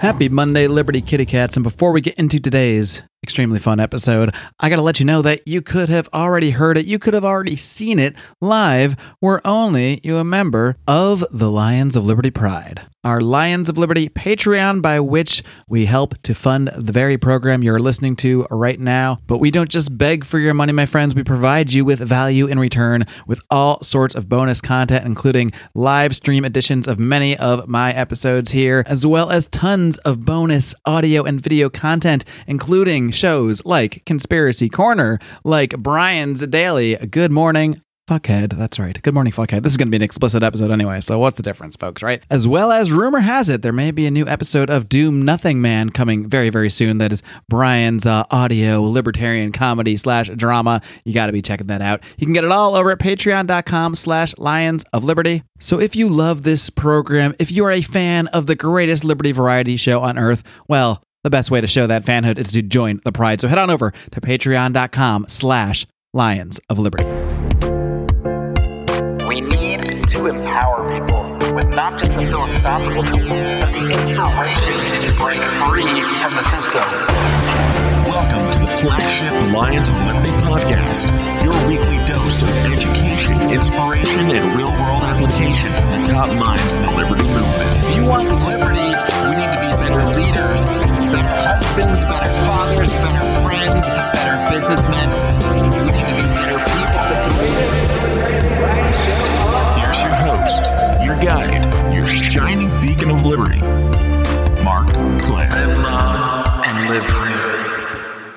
Happy Monday, Liberty Kitty Cats. And before we get into today's extremely fun episode, I got to let you know that you could have already heard it. You could have already seen it live were only you a member of the Lions of Liberty Pride. Our Lions of Liberty Patreon, by which we help to fund the very program you're listening to right now. But we don't just beg for your money, my friends. We provide you with value in return with all sorts of bonus content, including live stream editions of many of my episodes here, as well as tons of bonus audio and video content, including shows like Conspiracy Corner, like Brian's Daily, Good Morning, Fuckhead. That's right. Good morning, Fuckhead. This is going to be an explicit episode anyway, so what's the difference, folks, right? As well as rumor has it, there may be a new episode of Doom Nothing Man coming very, very soon. That is Brian's uh, audio libertarian comedy slash drama. You got to be checking that out. You can get it all over at patreon.com slash lions of liberty. So if you love this program, if you are a fan of the greatest liberty variety show on earth, well, the best way to show that fanhood is to join the pride. So head on over to patreon.com slash lions of liberty. We need to empower people with not just the philosophical tools, but the inspiration to break free from the system. Welcome to the flagship Lions of Liberty podcast, your weekly dose of education, inspiration, and real world application from the top minds in the liberty movement. If you want liberty, we need to be better leaders, better husbands, better fathers, better friends, better businessmen. We need to be better people. Here's your host, your guide, your shining beacon of liberty, Marc Clair. Live long and live free.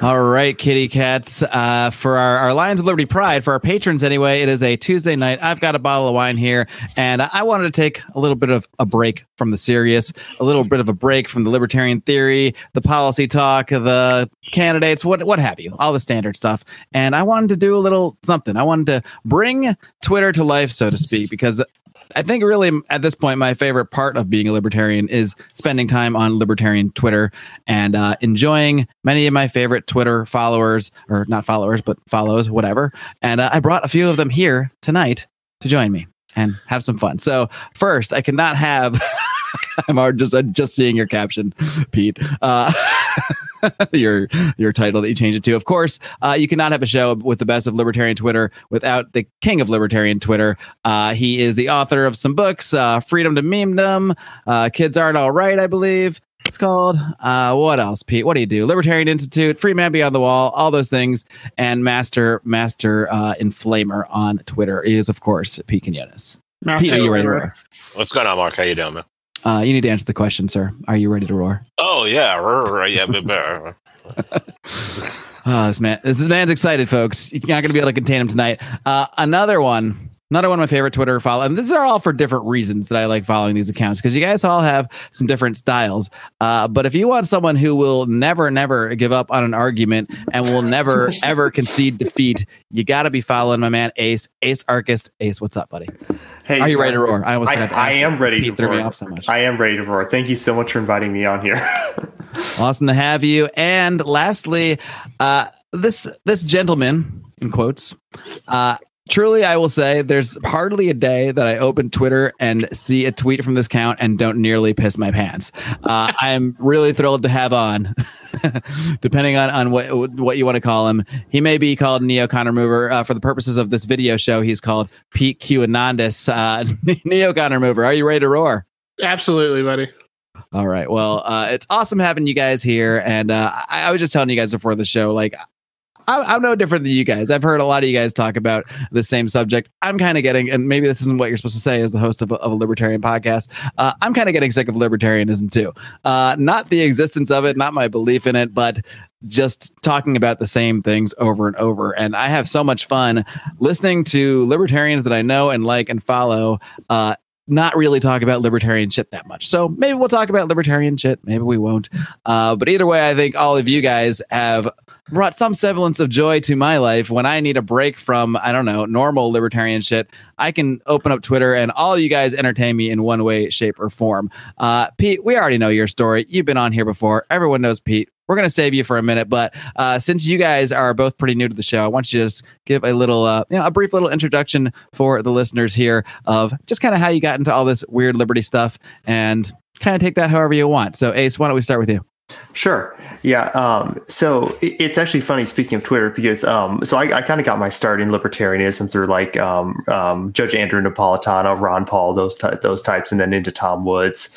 All right, kitty cats. Uh, for our, our Lions of Liberty Pride, for our patrons anyway, it is a Tuesday night. I've got a bottle of wine here, and I wanted to take a little bit of a break from the serious, a little bit of a break from the libertarian theory, the policy talk, the candidates, what what have you, all the standard stuff. And I wanted to do a little something. I wanted to bring Twitter to life, so to speak, because I think really at this point, my favorite part of being a libertarian is spending time on libertarian Twitter and uh, enjoying many of my favorite Twitter followers, or not followers, but follows, whatever. And uh, I brought a few of them here tonight to join me and have some fun. So first, I cannot have. I'm just just seeing your caption, Pete. Uh, your your title that you changed it to. Of course, uh, you cannot have a show with the best of libertarian Twitter without the king of libertarian Twitter. Uh, he is the author of some books, uh, Freedom to Memedom, uh, Kids Aren't All Right, I believe. It's called. Uh, what else, Pete? What do you do? Libertarian Institute, Free Man Beyond the Wall, all those things, and Master Master uh, Inflamer on Twitter is of course Pete Quinones. Pete, are you ready? What's going on, Mark? How you doing, man? Uh, you need to answer the question, sir. Are you ready to roar? Oh yeah, yeah, Oh, this man, this man's excited, folks. You're not going to be able to contain him tonight. Uh, another one, another one of my favorite Twitter follow, and these are all for different reasons that I like following these accounts because you guys all have some different styles. Uh, but if you want someone who will never, never give up on an argument and will never, ever concede defeat, you got to be following my man Ace, Ace Arcist. Ace, what's up, buddy? Hey, Are you ready to roar? I almost I, I am ready Pete to threw me roar. off so much. I am ready to roar. Thank you so much for inviting me on here. Awesome to have you. And lastly, uh, this this gentleman in quotes. Uh, truly, I will say, there's hardly a day that I open Twitter and see a tweet from this count and don't nearly piss my pants. Uh, I'm really thrilled to have on, depending on on what what you want to call him. He may be called Neocon Remover uh, for the purposes of this video show. He's called Pete Q Anandis, uh, Neocon Remover. Are you ready to roar? Absolutely, buddy. All right. Well, uh, it's awesome having you guys here. And uh, I, I was just telling you guys before the show, like, I'm, no different than you guys. I've heard a lot of you guys talk about the same subject. I'm kind of getting, and maybe this isn't what you're supposed to say as the host of a, of a libertarian podcast. Uh, I'm kind of getting sick of libertarianism too. Uh, not the existence of it, not my belief in it, but just talking about the same things over and over. And I have so much fun listening to libertarians that I know and like and follow. Uh, not really talk about libertarian shit that much. So maybe we'll talk about libertarian shit. Maybe we won't. Uh, but either way, I think all of you guys have brought some semblance of joy to my life when I need a break from, I don't know, normal libertarian shit. I can open up Twitter and all you guys entertain me in one way, shape, or form. Uh, Pete, we already know your story. You've been on here before. Everyone knows Pete. We're going to save you for a minute, but uh, since you guys are both pretty new to the show, I want you to just give a little, uh, you know, a brief little introduction for the listeners here of just kind of how you got into all this weird liberty stuff and kind of take that however you want. So, Ace, why don't we start with you? Sure. Yeah. Um, so it, it's actually funny speaking of Twitter because um, so I, I kind of got my start in libertarianism through like um, um, Judge Andrew Napolitano, Ron Paul, those ty- those types, and then into Tom Woods.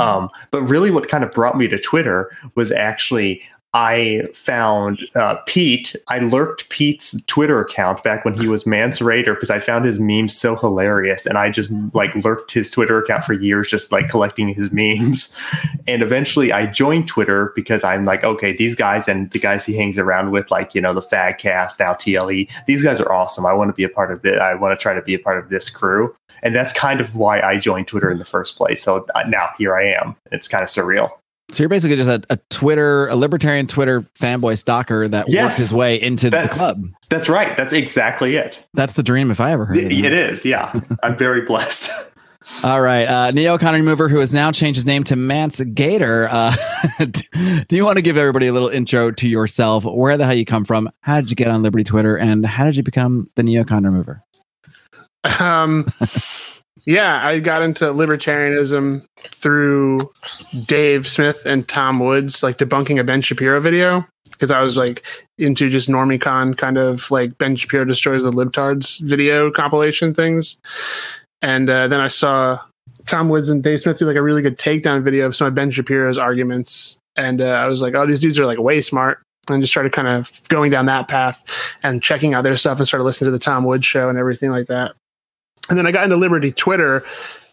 Um, but really, what kind of brought me to Twitter was actually I found uh, Pete. I lurked Pete's Twitter account back when he was Mance Rayder because I found his memes so hilarious, and I just like lurked his Twitter account for years, just like collecting his memes. And eventually, I joined Twitter because I'm like, okay, these guys and the guys he hangs around with, like you know, the Fagcast now TLE. These guys are awesome. I want to be a part of this. I want to try to be a part of this crew, and that's kind of why I joined Twitter in the first place. So uh, now here I am. It's kind of surreal. So you're basically just a, a Twitter, a libertarian Twitter fanboy stalker that Yes. worked his way into the club. That's right. That's exactly it. That's the dream if I ever heard It, it. it is. Yeah, I'm very blessed. All right. Uh, Neocon Remover, who has now changed his name to Mance Gator. Uh, do you want to give everybody a little intro to yourself? Where the hell you come from? How did you get on Liberty Twitter? And how did you become the Neocon Remover? Um, yeah, I got into libertarianism through Dave Smith and Tom Woods, like debunking a Ben Shapiro video because I was like into just normicon kind of like Ben Shapiro destroys the libtards video compilation things, and uh, then I saw Tom Woods and Dave Smith do like a really good takedown video of some of Ben Shapiro's arguments, and uh, I was like, oh, these dudes are like way smart. And just started kind of going down that path and checking out their stuff and started listening to the Tom Woods show and everything like that. And then I got into Liberty Twitter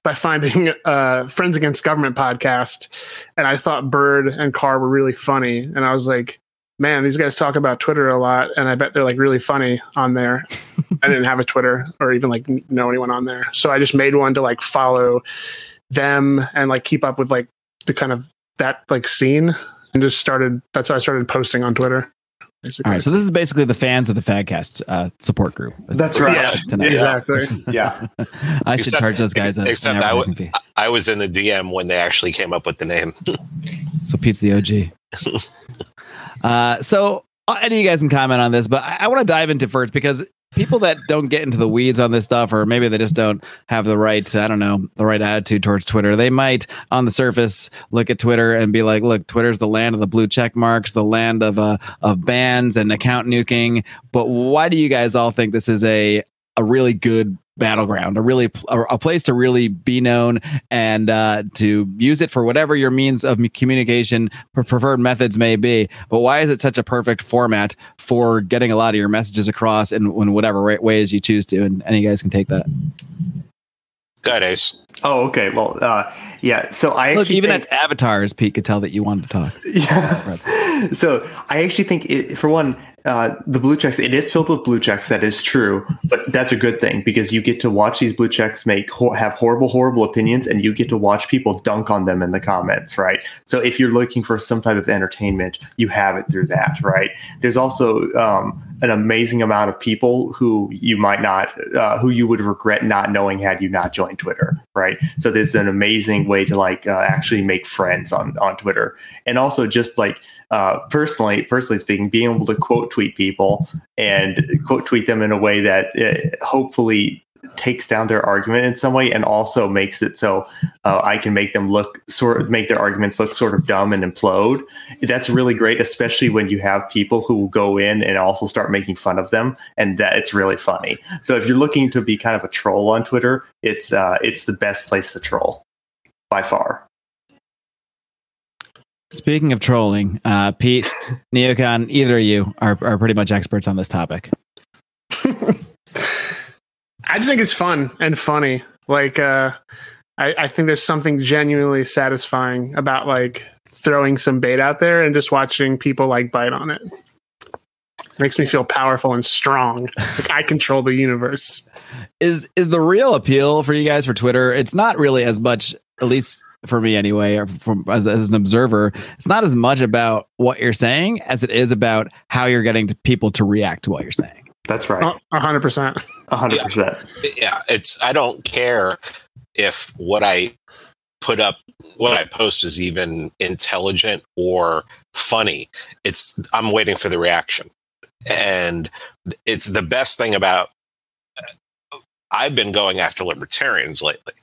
by finding uh, Friends Against Government podcast, and I thought Bird and Carr were really funny, and I was like, man, these guys talk about Twitter a lot, and I bet they're like really funny on there. I didn't have a Twitter or even like know anyone on there, so I just made one to like follow them and like keep up with like the kind of that like scene, and just started. That's how I started posting on Twitter. Basically. All right. So this is basically the fans of the Fagcast uh, support group. That's right. Yeah, exactly. Yeah. I should Except- charge those guys a, except an I fee. I was in the DM when they actually came up with the name. So Pete's the OG. uh, so uh, any of you guys can comment on this, but I, I want to dive into first because people that don't get into the weeds on this stuff, or maybe they just don't have the right, I don't know, the right attitude towards Twitter. They might, on the surface, look at Twitter and be like, "Look, Twitter's the land of the blue check marks, the land of uh, of bans and account nuking." But why do you guys all think this is a a really good battleground, a really a, a place to really be known and uh, to use it for whatever your means of communication pre- preferred methods may be. But why is it such a perfect format for getting a lot of your messages across in, in whatever wa- ways you choose to? And any guys can take that. Go Ace. Oh, okay. Well, uh, yeah. So I Look, actually even think, as avatars, Pete could tell that you wanted to talk. yeah. so I actually think, it, for one, uh, the blue checks. It is filled with blue checks. That is true, but that's a good thing because you get to watch these blue checks make have horrible, horrible opinions, and you get to watch people dunk on them in the comments, right? So if you're looking for some type of entertainment, you have it through that, right? There's also um, an amazing amount of people who you might not, uh, who you would regret not knowing had you not joined Twitter, right? So there's an amazing way to like uh, actually make friends on on Twitter, and also just like uh, personally, personally speaking, being able to quote tweet people and quote tweet them in a way that uh, hopefully takes down their argument in some way and also makes it so uh, I can make them look sort of make their arguments look sort of dumb and implode. That's really great, especially when you have people who will go in and also start making fun of them, and that it's really funny. So if you're looking to be kind of a troll on Twitter, it's uh, it's the best place to troll by far. Speaking of trolling, uh, Pete, Neocon, either of you are, are pretty much experts on this topic. I just think it's fun and funny. Like, uh, I, I think there's something genuinely satisfying about like throwing some bait out there and just watching people like bite on it. Makes me feel powerful and strong. Like I control the universe. is is the real appeal for you guys for Twitter? It's not really as much, at least for me anyway, or from as, as an observer. It's not as much about what you're saying as it is about how you're getting people to react to what you're saying. That's right, A hundred percent. a hundred percent. Yeah, it's. I don't care if what I put up, what I post is even intelligent or funny. It's. I'm waiting for the reaction, and it's the best thing about. Uh, I've been going after libertarians lately,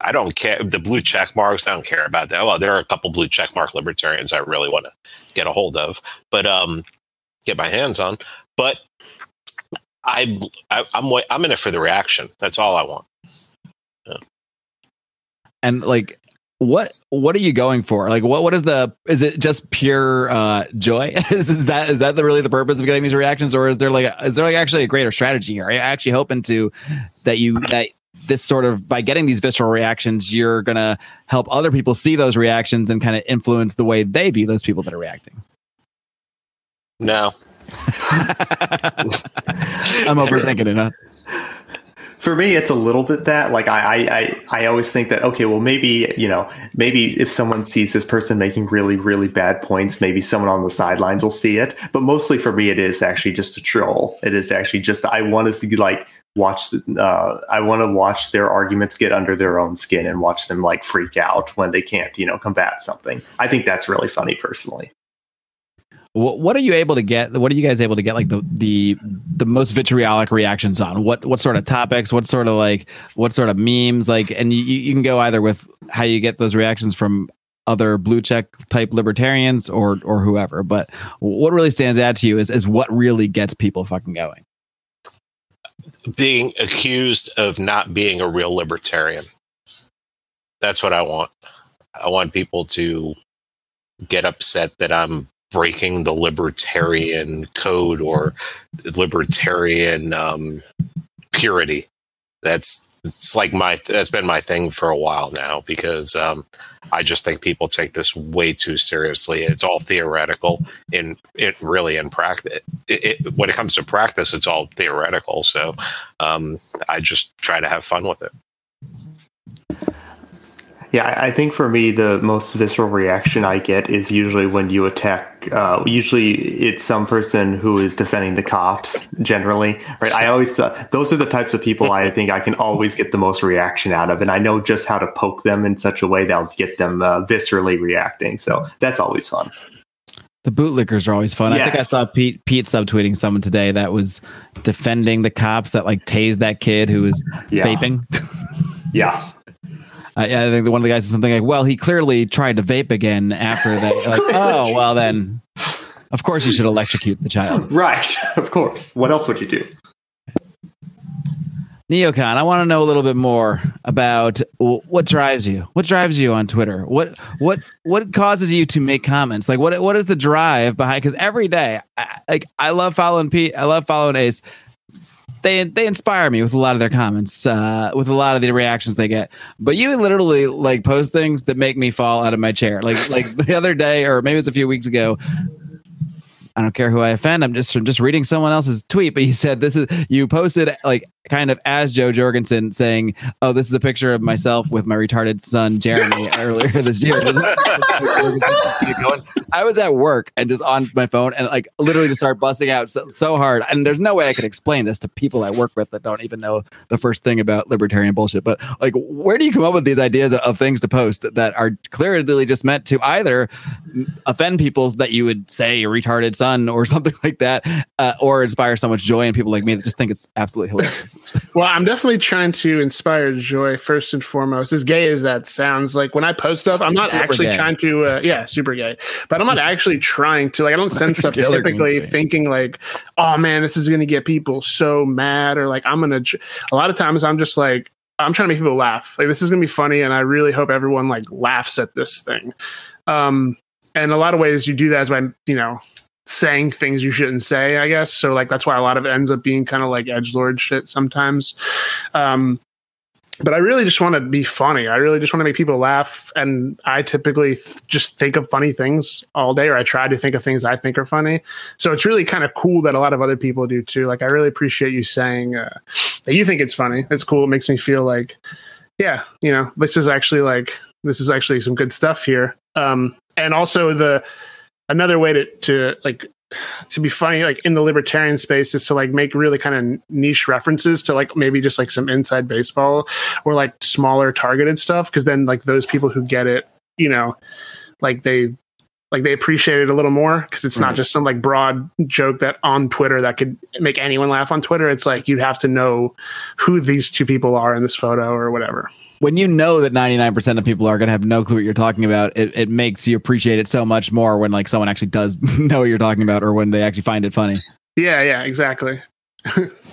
I don't care the blue check marks. I don't care about that. Well, there are a couple blue check mark libertarians I really want to get a hold of, but um, get my hands on. But I, I I'm wa- I'm in it for the reaction. That's all I want. and like what what are you going for like what what is the is it just pure uh joy is, is that is that the really the purpose of getting these reactions or is there like a, is there like actually a greater strategy here are you actually hoping to that you that this sort of by getting these visceral reactions you're gonna help other people see those reactions and kind of influence the way they view those people that are reacting No, i'm overthinking it huh? For me, it's a little bit that. Like I, I, I, I always think that okay, well, maybe you know, maybe if someone sees this person making really, really bad points, maybe someone on the sidelines will see it. But mostly for me, it is actually just a troll. It is actually just I want to see like watch. Uh, I want to watch their arguments get under their own skin and watch them like freak out when they can't, you know, combat something. I think that's really funny, personally. what, are you able to get what are you guys able to get like the the the most vitriolic reactions on what what sort of topics what sort of like what sort of memes like and you, you can go either with how you get those reactions from other blue check type libertarians or or whoever but what really stands out to you is is what really gets people fucking going being accused of not being a real libertarian. That's what I want. I want people to get upset that I'm breaking the libertarian code or libertarian um, purity. That's it's like my that's been my thing for a while now because um, I just think people take this way too seriously. It's all theoretical. and it really in practice, it, it, when it comes to practice, it's all theoretical. So um, I just try to have fun with it. Yeah, I think for me, the most visceral reaction I get is usually when you attack. Uh, usually, it's some person who is defending the cops. Generally, right? I always uh, those are the types of people I think I can always get the most reaction out of, and I know just how to poke them in such a way that'll get them uh, viscerally reacting. So that's always fun. the bootlickers are always fun i think i saw pete pete subtweeting someone today that was defending the cops that like tased that kid who was Yeah. vaping Yeah, I, I think that one of the guys is something like, "Well, he clearly tried to vape again after that." Like, oh, well then, of course you should electrocute the child. right. Of course. What else would you do? Neocon, I want to know a little bit more about what drives you. What drives you on Twitter? What what what causes you to make comments? Like, what what is the drive behind? Because every day, I, like, I love following Pete. I love following Ace. They they inspire me with a lot of their comments, uh, with a lot of the reactions they get. But you literally like post things that make me fall out of my chair. Like like the other day, or maybe it was a few weeks ago. I don't care who I offend. I'm just I'm just reading someone else's tweet. But you said this is you posted like kind of as Jo Jorgensen saying, "Oh, this is a picture of myself with my retarded son Jeremy earlier this year." I was at work and just on my phone and like literally just started busting out so, so hard. And there's no way I could explain this to people I work with that don't even know the first thing about libertarian bullshit. But like, where do you come up with these ideas of, of things to post that are clearly just meant to either offend people that you would say retarded son or something like that, uh, or inspire so much joy in people like me that just think it's absolutely hilarious. Well, I'm definitely trying to inspire joy first and foremost. As gay as that sounds, like when I post stuff, I'm not Super actually gay. trying to, uh, yeah, super gay. But I'm not actually trying to, like, I don't send stuff typically thinking like, oh man, this is going to get people so mad, or like I'm gonna. j-" A lot of times, I'm just like, I'm trying to make people laugh. Like this is gonna be funny, and I really hope everyone like laughs at this thing. Um, and a lot of ways you do that is by you know saying things you shouldn't say, I guess. So like that's why a lot of it ends up being kind of like edge lord shit sometimes. Um, but I really just want to be funny. I really just want to make people laugh, and I typically th- just think of funny things all day, or I try to think of things I think are funny. So it's really kind of cool that a lot of other people do too. Like I really appreciate you saying uh, that you think it's funny. It's cool. It makes me feel like, yeah, you know, this is actually like this is actually some good stuff here. Um, and also the another way to to like to be funny like in the libertarian space is to like make really kind of niche references to like maybe just like some inside baseball or like smaller targeted stuff because then like those people who get it you know like they like they appreciate it a little more because it's not just some like broad joke that on Twitter that could make anyone laugh on Twitter. It's like you'd have to know who these two people are in this photo or whatever. when you know that 99% of people are going to have no clue what you're talking about, it, it makes you appreciate it so much more when like someone actually does know what you're talking about or when they actually find it funny. Yeah, yeah, exactly.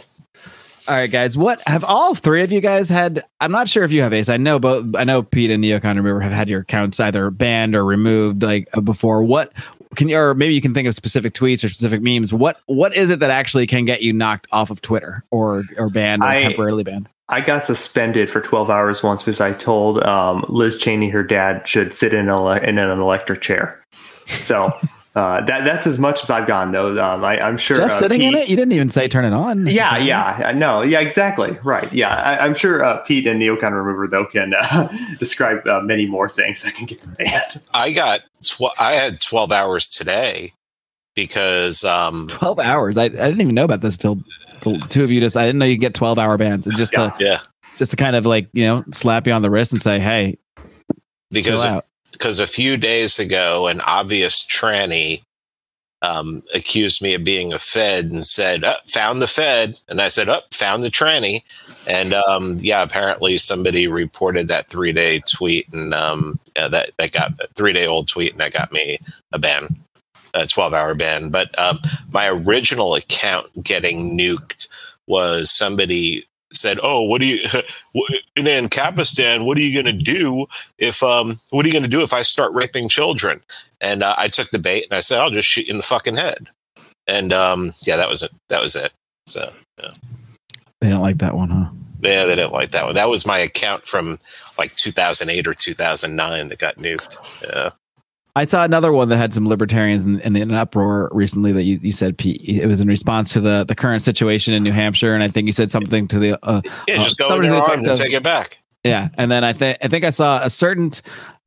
All right, guys. What have all three of you guys had? I'm not sure if you have Ace. I know both. I know Pete and Neocon Remover have had your accounts either banned or removed like uh, before. What can you, or maybe you can think of specific tweets or specific memes. What what is it that actually can get you knocked off of Twitter or or banned or I- temporarily banned? I got suspended for 12 hours once because I told um, Liz Cheney her dad should sit in, a, in an electric chair. So uh, that that's as much as I've gone though. Um, I, I'm sure Just uh, sitting in it. You didn't even say turn it on. Yeah, yeah, I know. Yeah, exactly. Right. Yeah, I, I'm sure uh, Pete and Neocon Remover though can uh, describe uh, many more things that can get them banned. I got tw- I had 12 hours today because um 12 hours. I, I didn't even know about this till the two of you just. I didn't know you get 12 hour bands. It's just to yeah just to kind of like you know slap you on the wrist and say, hey, because chill of, out. Because a few days ago an obvious tranny um, accused me of being a Fed and said, oh, "Found the Fed," and I said, "Up, oh, found the tranny." And um, yeah, apparently somebody reported that three day tweet, and um, that that got three day old tweet, and that got me a ban, a twelve hour ban. But um, my original account getting nuked was somebody said, "Oh, what do you in Ancapistan? What are you going to do if um, what are you going to do if I start raping children?" And uh, I took the bait and I said, "I'll just shoot you in the fucking head." And um, yeah, that was it. That was it. So yeah. They don't like that one, huh? yeah, they didn't like that one. That was my account from like 2008 or 2009 that got nuked. Yeah. I saw another one that had some libertarians in, in an uproar recently that you, you said Pete. It was in response to the, the current situation in New Hampshire, and I think you said something to the uh, Yeah, Uh, just go in their to arms and take it back. Yeah. And then I think I think I saw a certain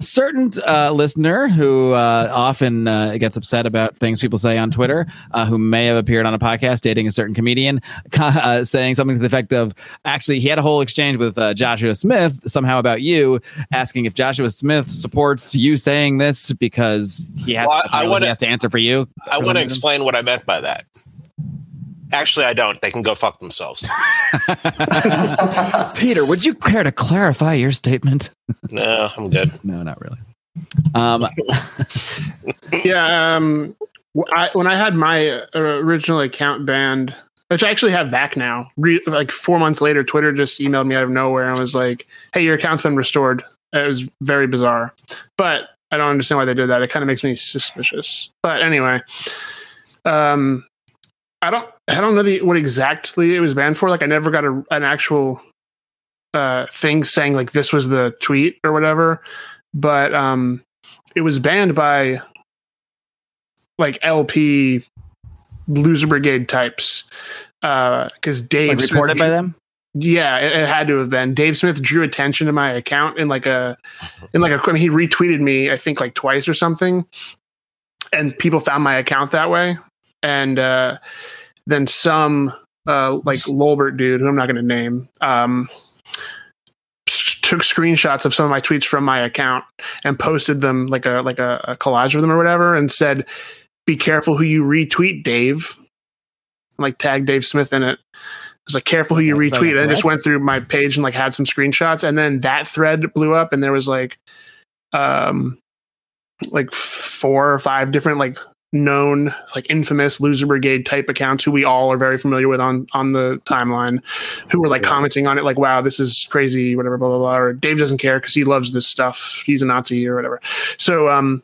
certain uh, listener who uh, often uh, gets upset about things people say on Twitter, uh, who may have appeared on a podcast dating a certain comedian, uh, saying something to the effect of, actually, he had a whole exchange with uh, Joshua Smith somehow about you, asking if Joshua Smith supports you saying this because he has, Well, I- I wanna- he has to answer for you. I want to explain what I meant by that. Actually, I don't. They can go fuck themselves. Peter, would you care to clarify your statement? No, I'm good. No, not really. Um, yeah um w- I, when i had my uh, original account banned which i actually have back now re- like four months later twitter just emailed me out of nowhere and was like hey your account's been restored it was very bizarre but i don't understand why they did that it kind of makes me suspicious but anyway um i don't i don't know the what exactly it was banned for like i never got a, an actual uh thing saying like this was the tweet or whatever but um it was banned by like LP loser brigade types because Dave like Smith reported by them? Yeah, it, it had to have been. Dave Smith drew attention to my account in like a in like a I mean, he retweeted me I think like twice or something, and people found my account that way. And uh, then some uh, like Lolbert dude, who I'm not going to name, um, took screenshots of some of my tweets from my account and posted them like a like a, a collage of them or whatever, and said, "Be careful who you retweet, Dave." And, like tag Dave Smith in it. It was like careful who you That's retweet. And I just went through my page and like had some screenshots, and then that thread blew up, and there was like, um, like four or five different like known like infamous loser brigade type accounts who we all are very familiar with on on the timeline who were like commenting on it like wow this is crazy whatever blah blah blah or dave doesn't care because he loves this stuff he's a nazi or whatever so um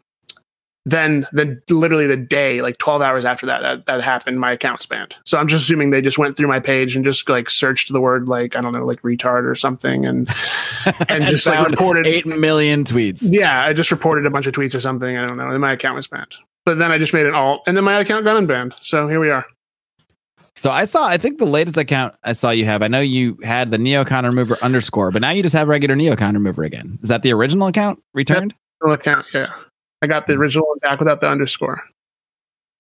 then the literally the day like 12 hours after that, that that happened my account's banned so i'm just assuming they just went through my page and just like searched the word like i don't know like retard or something and and just like reported eight million tweets. yeah, I just reported a bunch of tweets or something. I don't know. And my account was banned. But then I just made an alt, and then my account got unbanned. So here we are. So I saw, I think the latest account I saw you have, I know you had the Neocon remover underscore, but now you just have regular Neocon remover again. Is that the original account returned? Original account, yeah. I got the original one back without the underscore.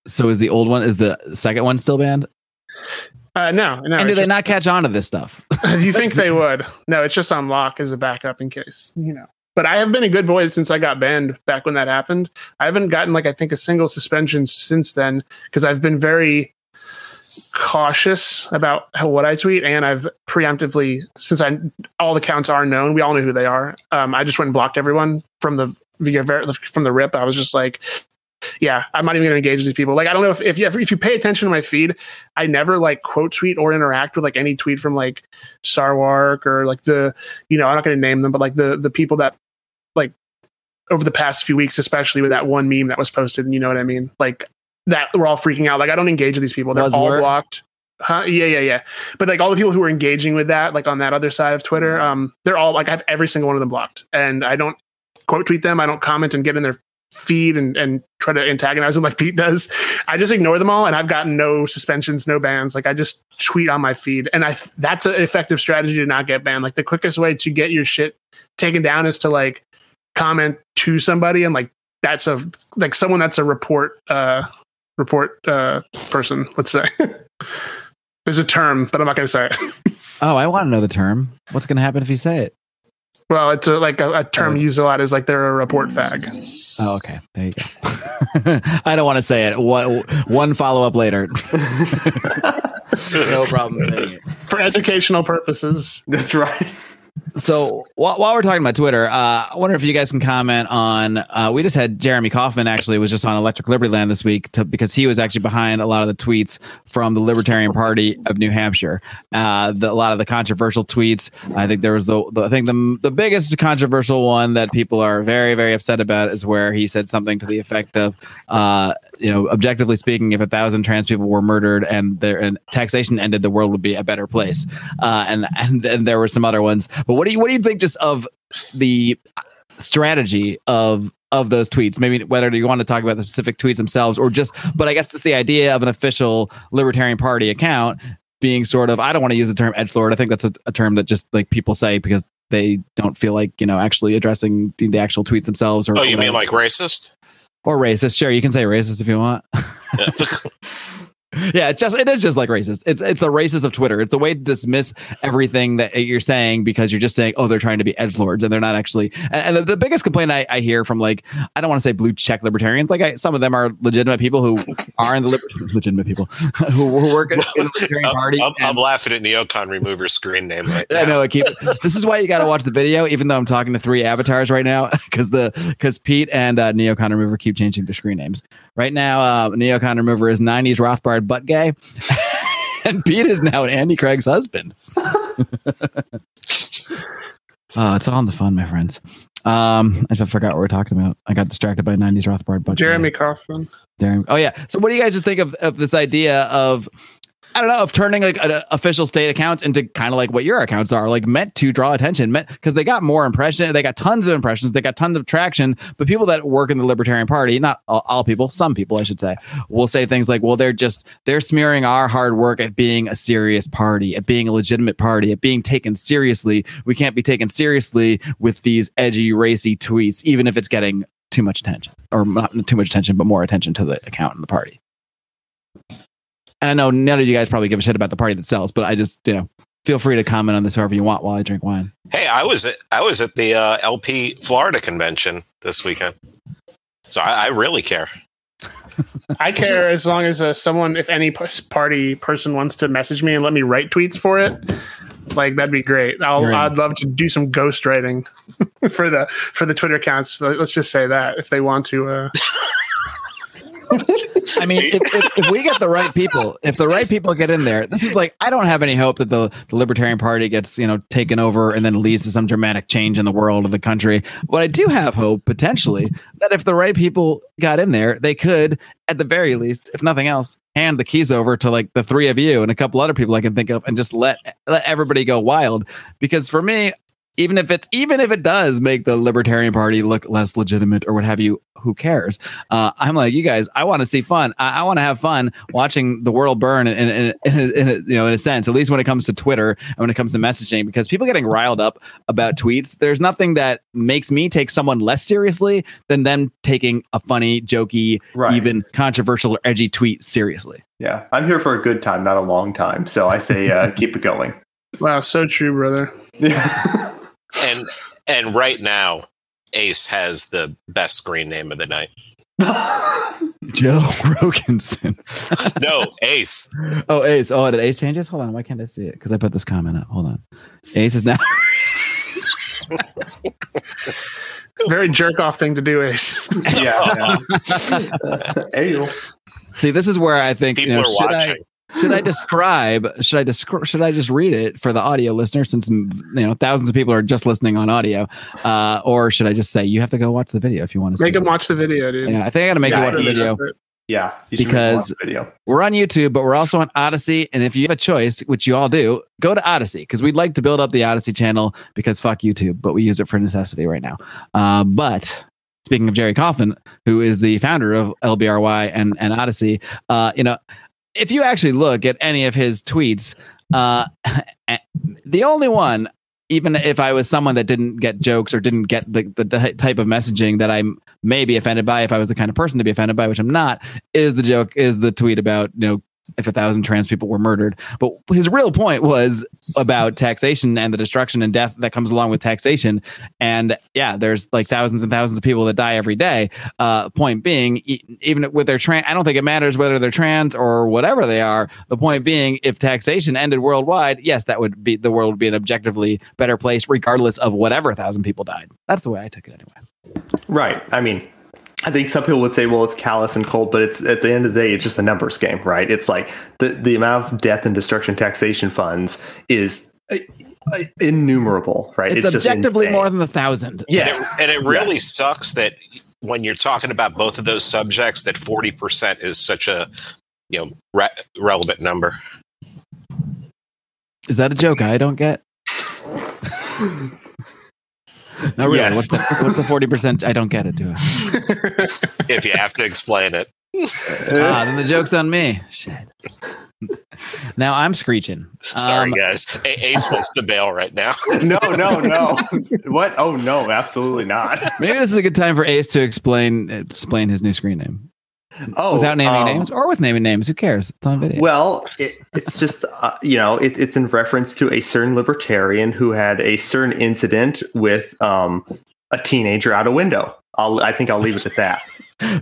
So is the old one, is the second one still banned? Uh, no, no. and do they just- not catch on to this stuff? do you think they would? No, it's just on lock as a backup in case. You know. But I have been a good boy since I got banned back when that happened. I haven't gotten like I think a single suspension since then because I've been very cautious about how, what I tweet, and I've preemptively since I all the counts are known, we all know who they are. Um, I just went and blocked everyone from the from the rip. I was just like, yeah, I'm not even going to engage these people. Like, I don't know if if you if you pay attention to my feed, I never like quote tweet or interact with like any tweet from like Sarwark or like the you know I'm not going to name them, but like the the people that like over the past few weeks, especially with that one meme that was posted, and you know what I mean, like that we're all freaking out. Like I don't engage with these people; they're all blocked. Huh? Yeah, yeah, yeah. But like all the people who are engaging with that, like on that other side of Twitter, um, they're all like I have every single one of them blocked, and I don't quote tweet them. I don't comment and get in their feed and, and try to antagonize them like Pete does. I just ignore them all, and I've gotten no suspensions, no bans. Like I just tweet on my feed, and I that's an effective strategy to not get banned. Like the quickest way to get your shit taken down is to like comment to somebody, and like that's a like someone that's a report uh report uh person. Let's say there's a term, but I'm not going to say it. Oh, I want to know the term. What's going to happen if you say it? Well, it's a, like a, a term it's- used a lot is like they're a report fag. Oh, okay. There you go. I don't want to say it. One, one follow up later. no problem for educational purposes. That's right. So while, while we're talking about Twitter, uh, I wonder if you guys can comment on. Uh, we just had Jeremy Kauffman actually was just on Electric Liberty Land this week to, because he was actually behind a lot of the tweets from the Libertarian Party of New Hampshire. Uh, the, a lot of the controversial tweets. I think there was the, the I think the the biggest controversial one that people are very very upset about is where he said something to the effect of, uh, you know, objectively speaking, if a thousand trans people were murdered and their and taxation ended, the world would be a better place. Uh, and and and there were some other ones. But what do you what do you think just of the strategy of of those tweets? Maybe whether you want to talk about the specific tweets themselves or just, but I guess that's the idea of an official Libertarian Party account being sort of. I don't want to use the term edge lord. I think that's a, a term that just like people say because they don't feel like you know actually addressing the, the actual tweets themselves or Oh, you mean like racist? Or racist sure you can say racist if you want Yeah. yeah it's just it is just like racist it's it's the racist of twitter it's the way to dismiss everything that you're saying because you're just saying oh they're trying to be edge lords and they're not actually and, and the, the biggest complaint I, I hear from like i don't want to say blue check libertarians like I, some of them are legitimate people who are in the liber- legitimate people who, who work in, in the libertarian party I'm, I'm and- laughing at Neocon remover screen name right I know. I keep. This is why you got to watch the video, even though I'm talking to three avatars right now, because the because Pete and uh, Neocon Remover keep changing their screen names. Right now, uh, Neocon Remover is '90s Rothbard butt guy. and Pete is now Andy Craig's husband. oh, it's all in the fun, my friends. Um, I forgot what we're talking about. I got distracted by '90s Rothbard butt. Jeremy Gay. Kauffman. Jeremy. Oh yeah. So what do you guys just think of of this idea of I don't know of turning like official state accounts into kind of like what your accounts are, like meant to draw attention, meant because they got more impression, they got tons of impressions, they got tons of traction. But people that work in the Libertarian Party, not all, all people, some people I should say, will say things like, "Well, they're just they're smearing our hard work at being a serious party, at being a legitimate party, at being taken seriously. We can't be taken seriously with these edgy, racy tweets, even if it's getting too much attention, or not too much attention, but more attention to the account and the party." And I know none of you guys probably give a shit about the party that sells, but I just, you know, feel free to comment on this however you want while I drink wine. Hey, I was at I was at the uh, LP Florida convention this weekend, so I, I really care. I care as long as uh, someone, if any p- party person wants to message me and let me write tweets for it, like that'd be great. I'll, You're in. I'd love to do some ghost writing for the for the Twitter accounts. Let's just say that if they want to. Uh, I mean, if, if, if we get the right people, if the right people get in there, this is like I don't have any hope that the, the Libertarian Party gets you know taken over and then leads to some dramatic change in the world of the country. But I do have hope potentially that if the right people got in there, they could, at the very least, if nothing else, hand the keys over to like the three of you and a couple other people I can think of, and just let let everybody go wild. Because for me, even if it even if it does make the Libertarian Party look less legitimate or what have you, who cares? Uh, I'm like you guys. I want to see fun. I, I want to have fun watching the world burn in, in, in, a, in a, you know in a sense. At least when it comes to Twitter and when it comes to messaging, because people getting riled up about tweets. There's nothing that makes me take someone less seriously than them taking a funny, jokey, Right. even controversial or edgy tweet seriously. Yeah. I'm here for a good time, not a long time. So I say uh, keep it going. wow, so true, brother. Yeah. And and right now, Ace has the best screen name of the night. Joe Roganson. No, Ace. Oh, Ace. Oh, did Ace changes? Hold on. Why can't I see it? Because I put this comment up. Hold on. Ace is now. Very jerk off thing to do, Ace. yeah. yeah. Hey, see, this is where I think People you know, are should I watching. Should I describe? Should I describe? Should I just read it for the audio listener? Since you know thousands of people are just listening on audio, uh, or should I just say you have to go watch the video if you want to Make see him it? watch the video, dude. Yeah, I think I got to make Yeah, you watch the video. yeah. You Because- video. We're on YouTube, but we're also on Odysee. And if you have a choice, which you all do, go to Odysee because we'd like to build up the Odysee channel because fuck YouTube, but we use it for necessity right now. Uh, but speaking of Jerry Kauffman, who is the founder of LBRY and, and Odysee, uh, you know, if you actually look at any of his tweets, uh, the only one, even if I was someone that didn't get jokes or didn't get the, the, the type of messaging that I'm maybe offended by, if I was the kind of person to be offended by, which I'm not, is the joke, is the tweet about, you know, if a thousand trans people were murdered. But his real point was about taxation and the destruction and death that comes along with taxation. And yeah, there's like thousands and thousands of people that die every day. Uh, point being, even with their trans, I don't think it matters whether they're trans or whatever they are. The point being, if taxation ended worldwide, yes, that would be the world would be an objectively better place, regardless of whatever thousand people died. That's the way I took it anyway. Right. I mean, I think some people would say, well, it's callous and cold, but it's at the end of the day, it's just a numbers game, right? It's like the, the amount of death and destruction taxation funds is uh, uh, innumerable, right? It's, just objectively insane. more than a thousand. Yes. And it, and it really Yes. sucks that when you're talking about both of those subjects, that 40% is such a you know re- relevant number. Is that a joke I don't get? No, really. Yes. What's the what's the forty percent? I don't get it. Do I? If you have to explain it. ah, then the joke's on me. Shit. now I'm screeching. Sorry, Um, guys. A- Ace wants to bail right now. no, no, no. what? Oh, no, absolutely not. Maybe this is a good time for Ace to explain explain his new screen name Oh, without naming um, names or with naming names. Who cares? It's on video. Well, it, it's just uh, you know it, it's in reference to a certain libertarian who had a certain incident with um, a teenager out a window. I'll, I think I'll leave it at that.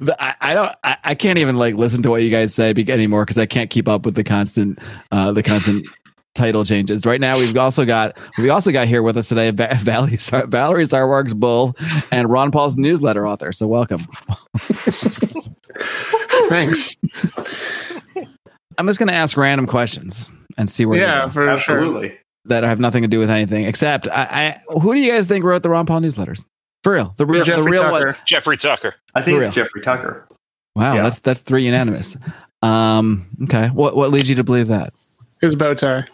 But I, I don't. I, I can't even like listen to what you guys say anymore because I can't keep up with the constant, uh, the constant title changes. Right now, we've also got we also got here with us today Va- Valerie Sar- Valerie Sarwark's Bull and Ron Paul's newsletter author. So welcome. Thanks. I'm just going to ask random questions and see where. they Yeah, go for sure. Absolutely. that have nothing to do with anything except I, I. Who do you guys think wrote the Ron Paul newsletters? For real, the real, the Jeffrey real one. Tucker. Jeffrey Tucker. I think it's Jeffrey Tucker. Wow, Yeah. that's that's three unanimous. Um, okay, what what leads you to believe that? His bow tie.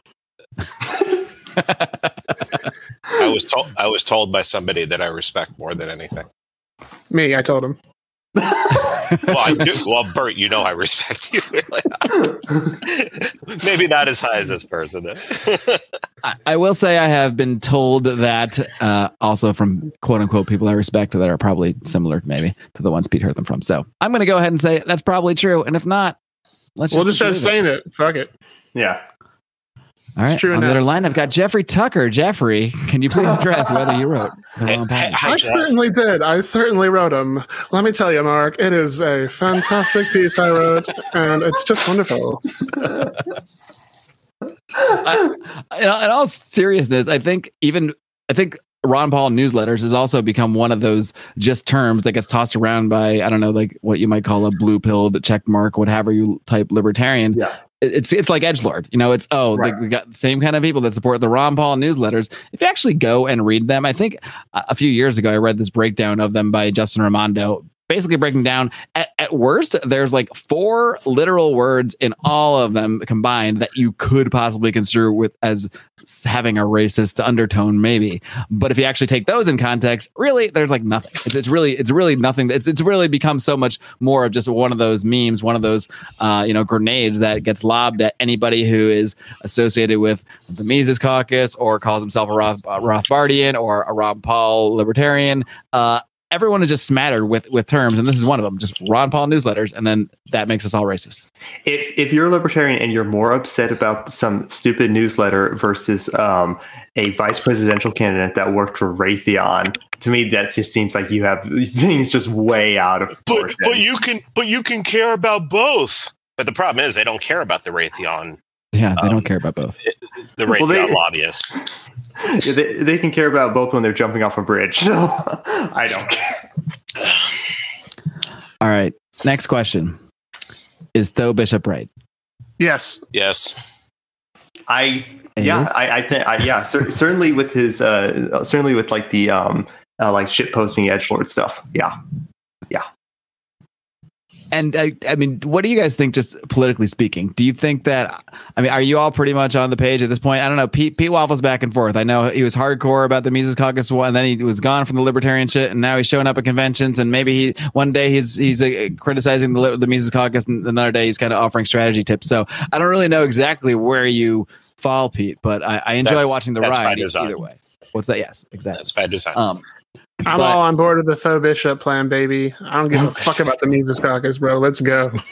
I was told I was told by somebody that I respect more than anything. Me, I told him. Well, I do. Well, Bert, you know I respect you. Maybe not as high as this person. I, I will say I have been told that uh, also from quote unquote people I respect that are probably similar, maybe to the ones Pete heard them from. So I'm going to go ahead and say that's probably true. And if not, let's We'll just start believe it. saying it. Fuck it. Yeah. All right. true On the other line, I've got Jeffrey Tucker. Jeffrey, can you please address whether you wrote the wrong hey, patent? I certainly did. I certainly wrote them. Let me tell you, Mark, it is a fantastic piece I wrote, and it's just wonderful. I, in, all- in all seriousness, I think even I think Ron Paul newsletters has also become one of those just terms that gets tossed around by I don't know, like what you might call a blue pilled check mark, whatever you type libertarian. Yeah. It- It's it's like edge lord, you know. It's oh, Right. the, the got the same kind of people that support the Ron Paul newsletters. If you actually go and read them, I think a a few years ago I read this breakdown of them by Justin Raimondo, basically breaking down at, at worst there's like four literal words in all of them combined that you could possibly construe with as having a racist undertone maybe. But if you actually take those in context really there's like nothing. It's, it's really it's really nothing. It's, it's really become so much more of just one of those memes one of those uh, you know grenades that gets lobbed at anybody who is associated with the Mises caucus or calls himself a Roth, uh, Rothbardian or a Ron Paul libertarian. Uh, everyone is just smattered with with terms, and this is one of them. Just Ron Paul newsletters, and then that makes us all racist. If if you're a libertarian and you're more upset about some stupid newsletter versus um, a vice presidential candidate that worked for Raytheon, to me that just seems like you have things just way out of But proportion. but you can but you can care about both. But the problem is they don't care about the Raytheon, Yeah, they Um, don't care about both. the Well, Raytheon they- lobbyists. Yeah, they, they can care about both when they're jumping off a bridge. So I don't care. All right, next question: Is Tho Bishop right? Yes. Yes. I It yeah, is? I, I think I, yeah, cer- certainly with his uh, certainly with like the um uh, like shit posting edge lord stuff. Yeah, And I, I mean, what do you guys think, just politically speaking? Do you think that, I mean, are you all pretty much on the page at this point? I don't know. Pete, Pete Waffles back and forth. I know he was hardcore about the Mises Caucus one, and then he was gone from the libertarian shit, and now he's showing up at conventions. And maybe he one day he's he's uh, criticizing the, the Mises Caucus, and another day he's kind of offering strategy tips. So I don't really know exactly where you fall, Pete, but I, I enjoy That's- watching the by ride either way. What's that? Yes, exactly. That's bad design. Um, I'm But- all on board with the faux bishop plan, baby. I don't give a fuck about the Mises Caucus, bro. Let's go.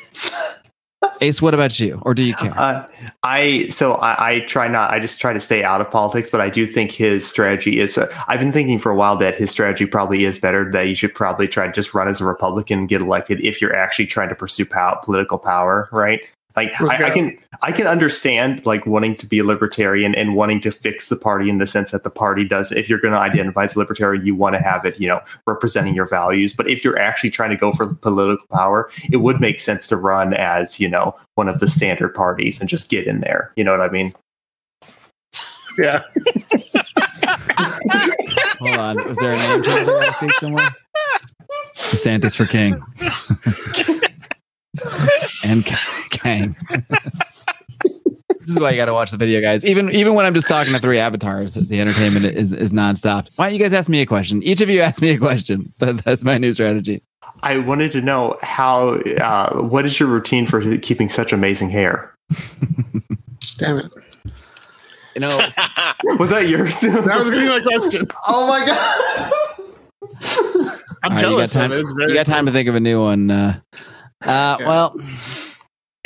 Ace, what about you, or do you care? uh, I so I, I try not. I just try to stay out of politics, but I do think his strategy is. Uh, I've been thinking for a while that his strategy probably is better. That you should probably try to just run as a Republican and get elected if you're actually trying to pursue pow- political power, right? Like I, I can I can understand like wanting to be a libertarian and wanting to fix the party in the sense that the party does. If you're going to identify as a libertarian, you want to have it, you know, representing your values. But if you're actually trying to go for political power, it would make sense to run as you know one of the standard parties and just get in there. You know what I mean? Yeah. Hold on. Was there a name change I gotta see somewhere? DeSantis for king. and K- Kang. this is why you got to watch the video, guys. Even even when I'm just talking to three avatars, the entertainment is is nonstop. Why don't you guys ask me a question? Each of you ask me a question. That, that's my new strategy. I wanted to know how. Uh, what is your routine for keeping such amazing hair? Damn it. You know, Was that yours? That was gonna be my question. oh my god! I'm All right, you jealous got time, it. It's very you got time to think of a new one. Uh, uh, Yeah. Well,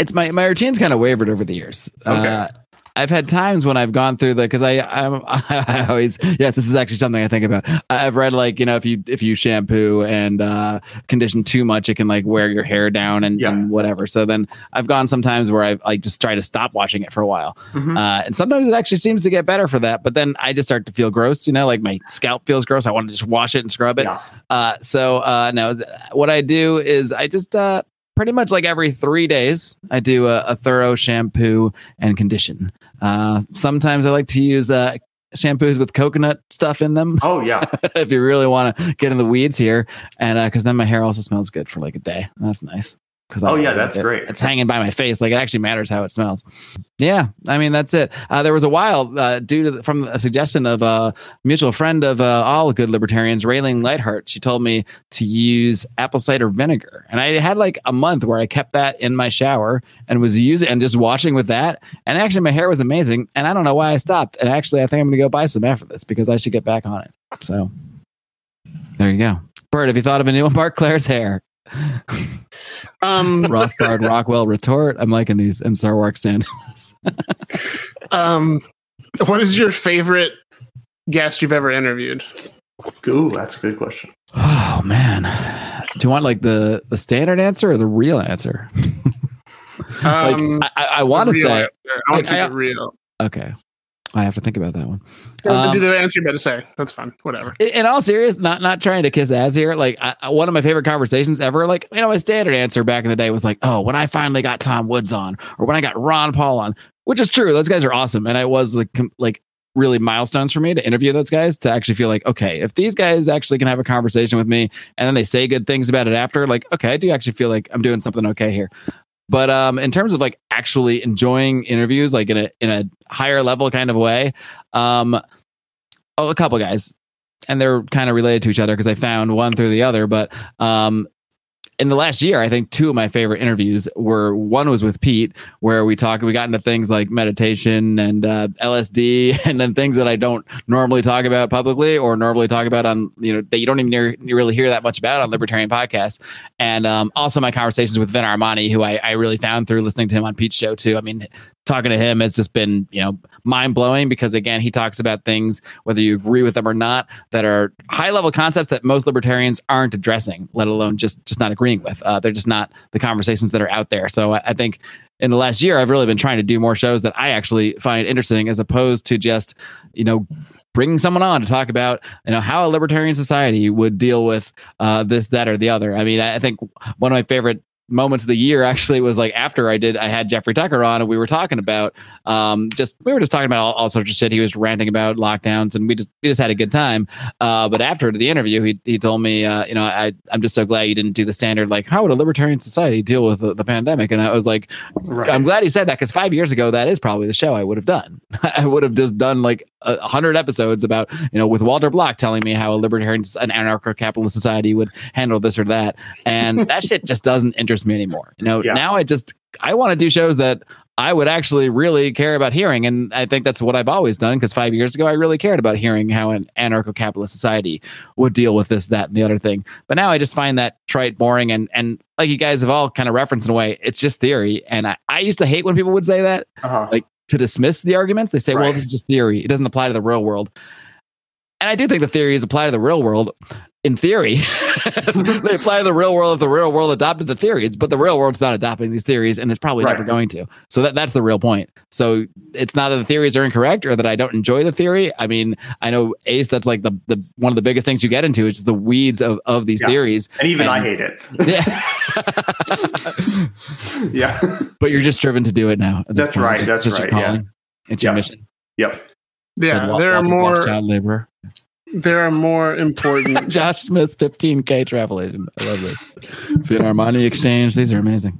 it's my my routine's kind of wavered over the years. Okay. Uh, I've had times when I've gone through the because I I'm, I always yes this is actually something I think about. I've read like you know if you if you shampoo and uh, condition too much it can like wear your hair down and, Yeah. and whatever. So then I've gone sometimes where I've like just try to stop watching it for a while. Mhm. Uh, and sometimes it actually seems to get better for that. But then I just start to feel gross. You know, like my scalp feels gross. I want to just wash it and scrub it. Yeah. Uh, so uh, no, what I do is I just uh, pretty much like every three days I do a, a thorough shampoo and condition. Uh, sometimes I like to use uh, shampoos with coconut stuff in them Oh yeah. if you really want to get in the weeds here, and because then my hair also smells good for like a day. That's nice. Because Oh, yeah, that's great. It's hanging by my face. Like it actually matters how it smells. Yeah, I mean that's it. Uh, there was a while uh, due to the, from a suggestion of a mutual friend of uh, all good libertarians, Rayling Lightheart. She told me to use apple cider vinegar, and I had like a month where I kept that in my shower and was using and just washing with that. And actually, my hair was amazing. And I don't know why I stopped. And actually, I think I'm going to go buy some after this because I should get back on it. So there you go. Bird, have you thought of a new one? Marc Clair's hair. Um Rothbard Rockwell retort. I'm liking these and Star Wars sandals. um what is your favorite guest you've ever interviewed? Ooh, that's a good question. Oh man. Do you want like the the standard answer or the real answer? Like, Um I, I, I want to say answer. I want to keep it real. okay. I have to think about that one. Um, do the answer you better say. That's fine. Whatever. In, all serious, not not trying to kiss ass here. Like I, I- one of my favorite conversations ever. Like you know, my standard answer back in the day was like, "Oh, when I finally got Tom Woods on, or when I got Ron Paul on," which is true. Those guys are awesome, and it was like com- like really milestones for me to interview those guys to actually feel like, okay, if these guys actually can have a conversation with me, and then they say good things about it after, like, okay, I do actually feel like I'm doing something okay here. But um, in terms of like actually enjoying interviews, like in a in a higher level kind of way, um, oh, a couple guys, and they're kind of related to each other because I found one through the other. But um, in the last year, I think two of my favorite interviews were one was with Pete, where we talked, we got into things like meditation and uh, LSD, and then things that I don't normally talk about publicly or normally talk about on, you know, that you don't even hear, you really hear that much about on libertarian podcasts. And um, also my conversations with Vin Armani, who I, I really found through listening to him on Pete's show too. I mean, talking to him has just been, you know, mind blowing because again, he talks about things, whether you agree with them or not, that are high level concepts that most libertarians aren't addressing, let alone just just not agreeing with. Uh, they're just not the conversations that are out there. So I, I think in the last year, I've really been trying to do more shows that I actually find interesting, as opposed to just, you know, bringing someone on to talk about, you know, how a libertarian society would deal with uh, this, that, or the other. I mean, I think one of my favorite moments of the year actually was like after I did I had Jeffrey Tucker on and we were talking about um just we were just talking about all, all sorts of shit. He was ranting about lockdowns and we just we just had a good time. Uh but after the interview he he told me uh you know I I'm just so glad you didn't do the standard like how would a libertarian society deal with the, the pandemic and I was like Right. I'm glad he said that because five years ago that is probably the show I would have done. I would have just done like a a hundred episodes about you know with Walter Block telling me how a libertarian an anarcho-capitalist society would handle this or that and that shit just doesn't interest me anymore. You know, Yeah. now I just I want to do shows that I would actually really care about hearing, and I think that's what I've always done. Because five years ago, I really cared about hearing how an anarcho-capitalist society would deal with this, that, and the other thing. But now I just find that trite, boring, and and like you guys have all kind of referenced in a way, it's just theory. And I, I used to hate when people would say that Uh-huh. like to dismiss the arguments. They say, well, this is just theory. It doesn't apply to the real world. And I do think the theories apply to the real world. In theory, they apply to the real world if the real world adopted the theories, but the real world's not adopting these theories and it's probably Right. never going to. So that, that's the real point. So it's not that the theories are incorrect or that I don't enjoy the theory. I mean, I know Ace, that's like the, the one of the biggest things you get into, is the weeds of, of these Yeah. theories. and even I hate it. Yeah. yeah. but you're just driven to do it now. That's point. right, that's just your right, yeah. calling. It's your Yeah. mission. Yep. Yeah, Said Wa- there are more. child laborer. There are more important. Josh Smith's 15k travel agent. I love this. Vin Armani exchange. These are amazing.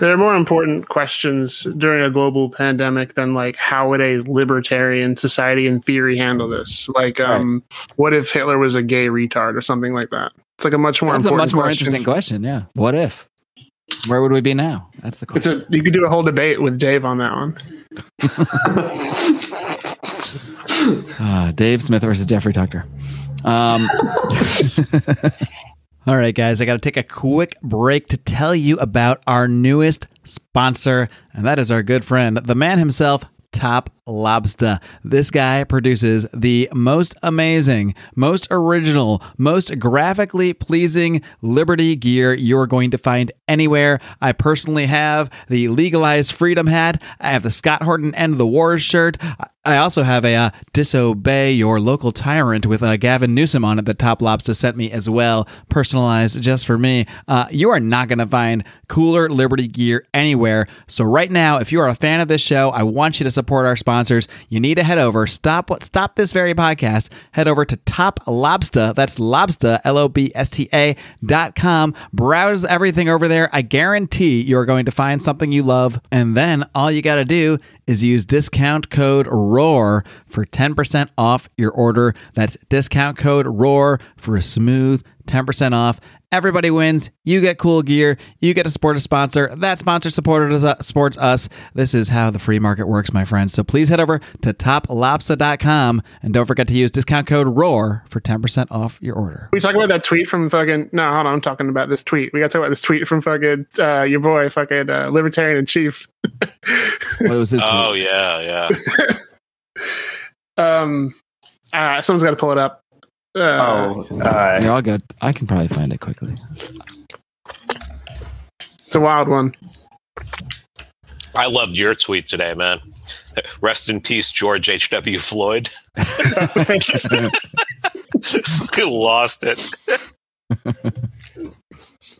There are more important questions during a global pandemic than like how would a libertarian society in theory handle this? Like, um, what if Hitler was a gay retard or something like that? It's like a much more That's a important much more question. interesting question. Yeah. What if? Where would we be now? That's the It's question. a you could do a whole debate with Dave on that one. Ah, Dave Smith versus Jeffrey Tucker. Um, All right, guys, I got to take a quick break to tell you about our newest sponsor, and that is our good friend, the man himself, Top Lobsta. This guy produces the most amazing, most original, most graphically pleasing Liberty gear you're going to find anywhere. I personally have the Legalized Freedom hat. I have the Scott Horton End of the Wars shirt. I also have a uh, Disobey Your Local Tyrant with uh, Gavin Newsom on it that Top Lobsta sent me as well, personalized just for me. Uh, you are not going to find cooler Liberty gear anywhere. So right now, if you are a fan of this show, I want you to support our sponsors. You need to head over, stop stop this very podcast, head over to Top Lobsta. That's Lobsta, L O B S T A dot com. Browse everything over there. I guarantee you are going to find something you love. And then all you got to do is use discount code ROAR for 10% off your order. That's discount code ROAR for a smooth 10% off. Everybody wins. You get cool gear. You get to support a sponsor. That sponsor supported us, uh, supports us. This is how the free market works, my friends. So please head over to toplobsta.com and don't forget to use discount code ROAR for 10% off your order. We talk about that tweet from fucking. No, hold on. I'm talking about this tweet. We got to talk about this tweet from fucking uh, your boy, fucking uh, libertarian in chief. What was his Oh yeah, yeah. Um, uh, someone's got to pull it up. Uh, Oh, uh, You're all good. I can probably find it quickly. it's a wild one. I loved your tweet today, man. Rest in peace, George H. W. Floyd. Thank you. Fucking lost it.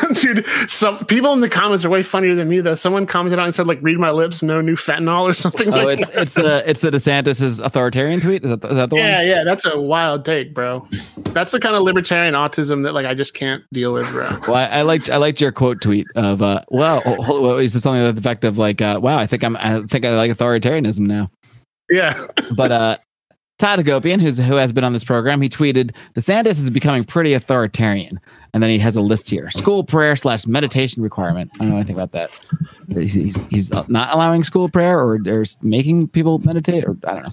Dude, some people in the comments are way funnier than me though. Someone commented on and said like "read my lips, no new fentanyl" or something. Oh, like it's it's the it's the DeSantis's authoritarian tweet. Is that, is that the yeah, one? yeah, yeah that's a wild take, bro. That's the kind of libertarian autism that like I just can't deal with, bro. Well, I, I liked I liked your quote tweet of uh, well, oh, hold- is it something to the effect of like, uh, wow, I think I'm I think I like authoritarianism now. Yeah, But uh, Todd Agopian, who's who has been on this program, he tweeted, The "DeSantis is becoming pretty authoritarian." And then he has a list here: school prayer slash meditation requirement. I don't know anything about that. He's, he's, not allowing school prayer, or, there's making people meditate, or I don't know.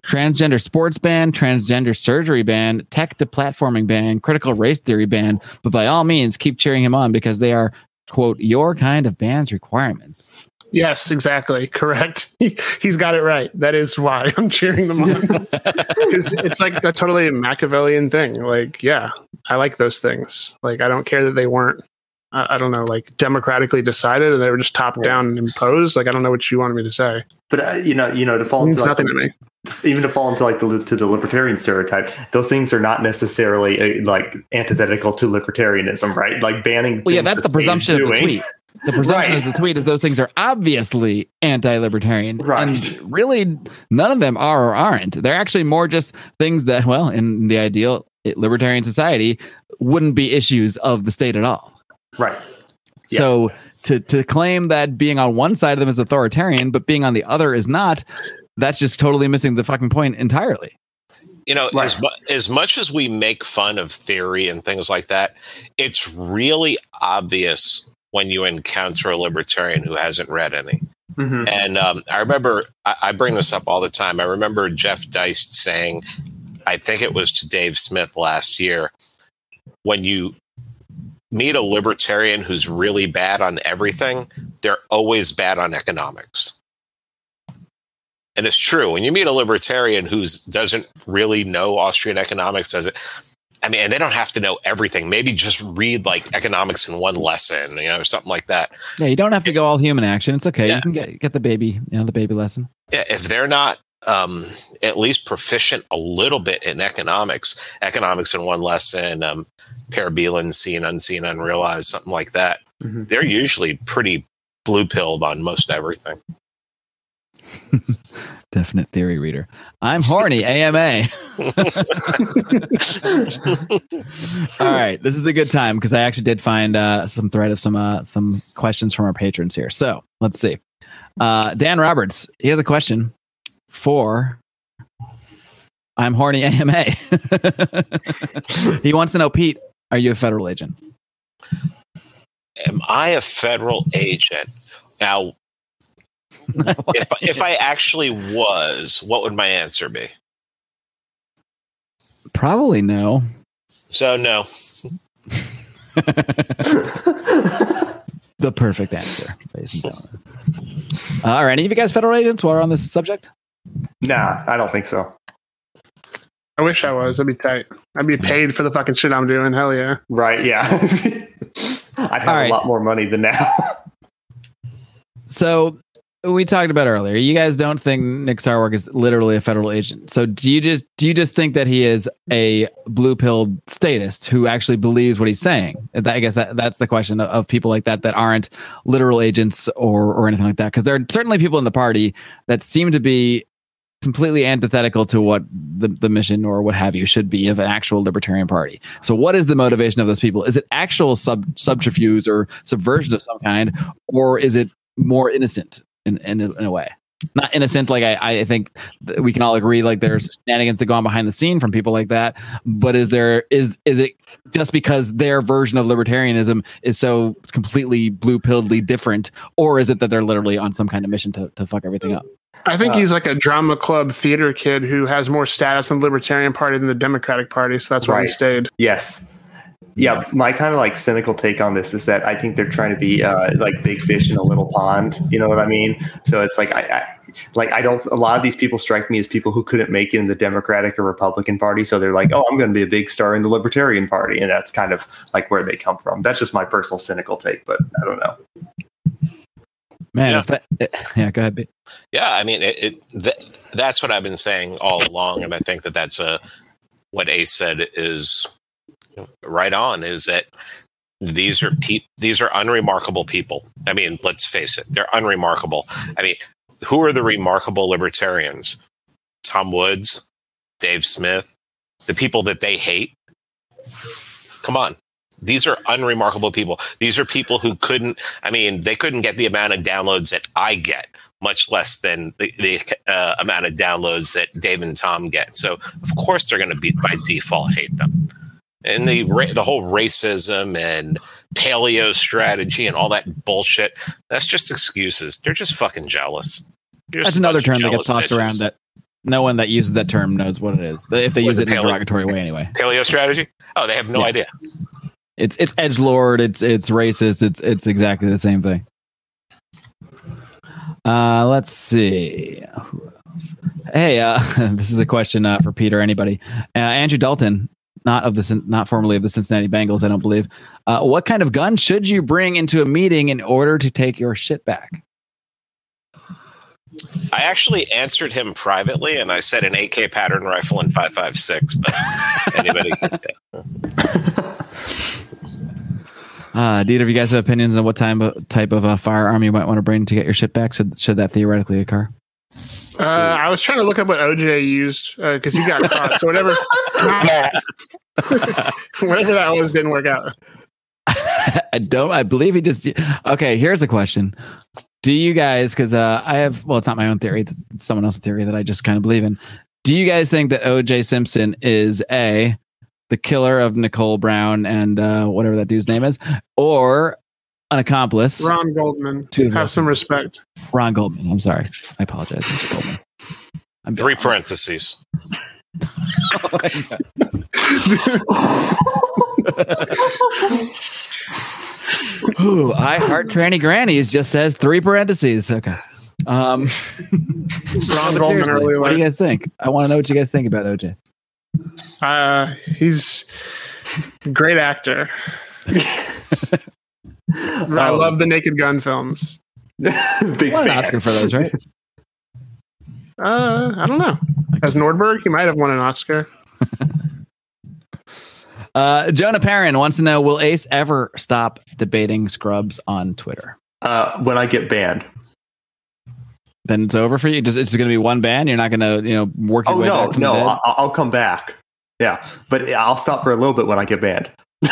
Transgender sports ban, transgender surgery ban, tech deplatforming ban, critical race theory ban. But by all means, keep cheering him on because they are quote your kind of ban's requirements. Yes, exactly. Correct. He, he's got it right. That is why I'm cheering them on. 'Cause it's like a totally Machiavellian thing. Like, yeah, I like those things. Like, I don't care that they weren't, I, I don't know, like democratically decided and they were just top down and imposed. Like, I don't know what you wanted me to say. But uh, you know, you know, to fall into like, nothing to me. Even to fall into like the to the libertarian stereotype, those things are not necessarily uh, like antithetical to libertarianism, right? Like banning. Well, yeah, that's the presumption of the tweet. The presumption Right. is the tweet is those things are obviously anti-libertarian, Right. And really, none of them are or aren't. They're actually more just things that, well, in the ideal libertarian society, wouldn't be issues of the state at all. Right. Yeah. So to to claim that being on one side of them is authoritarian, but being on the other is not, that's just totally missing the fucking point entirely. You know, Right. as, mu- as much as we make fun of theory and things like that, it's really obvious when you encounter a libertarian who hasn't read any. Mhm. And um, I remember, I, I bring this up all the time. I remember Jeff Deist saying, I think it was to Dave Smith last year, when you meet a libertarian who's really bad on everything, they're always bad on economics. And it's true. When you meet a libertarian who doesn't really know Austrian economics, does it? I mean, and they don't have to know everything. Maybe just read like economics in one lesson, you know, or something like that. Yeah, you don't have to go all human action. It's okay. Yeah. You can get get the baby, you know, the baby lesson. Yeah, if they're not um, at least proficient a little bit in economics, economics in one lesson, um, seen, unseen, unrealized, something like that, Mhm. they're usually pretty blue pilled on most everything. Definite theory reader. I'm horny. AMA. All right, this is a good time because I actually did find uh, some thread of some uh, some questions from our patrons here. So let's see. Uh, Dan Roberts, he has a question for I'm horny AMA. he wants to know, Pete, are you a federal agent? Am I a federal agent? Now, if, if I actually was, what would my answer be? Probably no. So, no. the perfect answer, ladies and gentlemen. Uh, are any of you guys federal agents while we're on this subject? Nah, I don't think so. I wish I was. That'd be tight. I'd be paid for the fucking shit I'm doing. Hell yeah. Right? Yeah. I'd have All right. a lot more money than now. So we talked about earlier. You guys don't think Nick Sarwark is literally a federal agent. So do you just do you just think that he is a blue pill statist who actually believes what he's saying? I guess that, that's the question of, of people like that that aren't literal agents or or anything like that. Because there are certainly people in the party that seem to be completely antithetical to what the, the mission or what have you should be of an actual libertarian party. So what is the motivation of those people? Is it actual sub subterfuge or subversion of some kind, or is it more innocent in, in, a- in a way? Not innocent, like I, I think th- we can all agree, like there's shenanigans that go on behind the scene from people like that. But is there is is it just because their version of libertarianism is so completely blue pilledly different, or is it that they're literally on some kind of mission to, to fuck everything up? I think Uh, he's like a drama club theater kid who has more status in the Libertarian Party than the Democratic Party, so that's why he stayed. yes. Yeah, my kind of like cynical take on this is that I think they're trying to be uh, like big fish in a little pond. You know what I mean? So it's like I, I like I don't. A lot of these people strike me as people who couldn't make it in the Democratic or Republican Party, so they're like, oh, I'm going to be a big star in the Libertarian Party, and that's kind of like where they come from. That's just my personal cynical take, but I don't know. Man, Yeah. if that, yeah, go ahead. Pete. Yeah, I mean, it, it th- that's what I've been saying all along, and I think that that's a what Ace said is right on. Is that these are peop these are unremarkable people. I mean, let's face it, they're unremarkable. I mean, who are the remarkable libertarians? Tom Woods, Dave Smith, the people that they hate. Come on. These are unremarkable people. These are people who couldn't, I mean, they couldn't get the amount of downloads that I get much less than the, the uh, amount of downloads that Dave and Tom get. So of course they're going to be by default hate them. And the ra- the whole racism and paleo strategy and all that bullshit, that's just excuses. They're just fucking jealous. Just That's another term that gets tossed around that no one that uses that term knows what it is. If they What use is it in a derogatory way, anyway. paleo strategy. Oh, they have no Yeah. idea. It's it's edge lord. It's it's racist. It's it's exactly the same thing. Uh, let's see. Hey, uh, this is a question uh, for Peter. Anybody? Uh, Andrew Dalton, not of the not formerly of the Cincinnati Bengals, I don't believe. Uh, what kind of gun should you bring into a meeting in order to take your shit back? I actually answered him privately, and I said an AK pattern rifle and five five six. But anybody, Uh, Dieter, if you guys have opinions on what time type of uh, firearm you might want to bring to get your shit back, should, should that theoretically occur? Uh, I was trying to look up what OJ used because he got caught. So whatever, whatever that was didn't work out. I don't. I believe he just. Okay, here's a question. Do you guys? Because uh, I have. Well, it's not my own theory. It's, it's someone else's theory that I just kind of believe in. Do you guys think that O.J. Simpson is a the killer of Nicole Brown and uh, whatever that dude's name is, or an accomplice? Ron Goldman, Two of have some respect. Ron Goldman. I'm sorry. I apologize, Mr. Goldman. I'm three parentheses. oh Ooh, I heart tranny grannies just says three parentheses. Okay. Um, Ron Goldman seriously, early what do you guys think? I want to know what you guys think about OJ. Uh, he's great actor. I Um, love the Naked Gun films. big Won fan. Oscar for those, right? Uh, I don't know. As Nordberg, he might have won an Oscar. Uh, Jonah Perrin wants to know: Will Ace ever stop debating Scrubs on Twitter? Uh, when I get banned. Then it's over for you. Just it's going to be one ban. You're not going to, you know, work your Oh way no, back from no. I'll, I'll come back. Yeah, but I'll stop for a little bit when I get banned.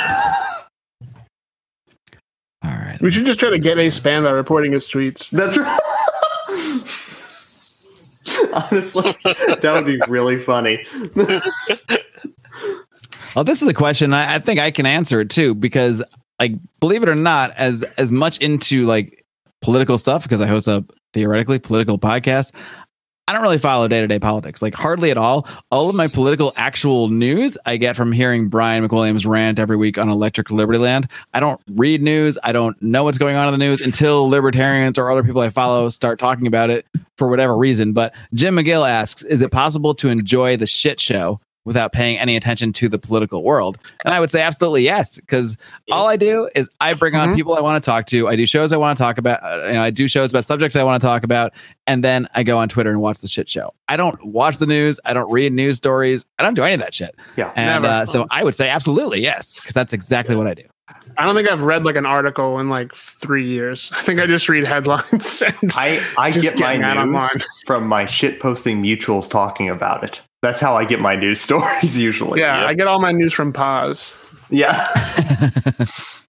All right. We should just try to get a banned by reporting his tweets. That's right. Honestly, that would be really funny. Well, this is a question I, I think I can answer it too because, like, believe it or not, as as much into like political stuff because I host a theoretically political podcast. I don't really follow day to day politics, like hardly at all. All of my political actual news I get from hearing Brian McWilliams rant every week on Electric Liberty Land. I don't read news. I don't know what's going on in the news until libertarians or other people I follow start talking about it for whatever reason. But Jim McGill asks, is it possible to enjoy the shit show without paying any attention to the political world? And I would say absolutely yes, because all I do is I bring on Mhm. people I want to talk to. I do shows I want to talk about. uh, You know, I do shows about subjects I want to talk about, and then I go on Twitter and watch the shit show. I don't watch the news. I don't read news stories. I don't do any of that shit. Yeah, And Never. uh, so I would say absolutely yes, because that's exactly what I do. I don't think I've read like an article in like three years. I think I just read headlines. And I I Just get my news online. from my shit posting mutuals talking about it. That's how I get my news stories usually. yeah, Yep. I get all my news from Paz. yeah.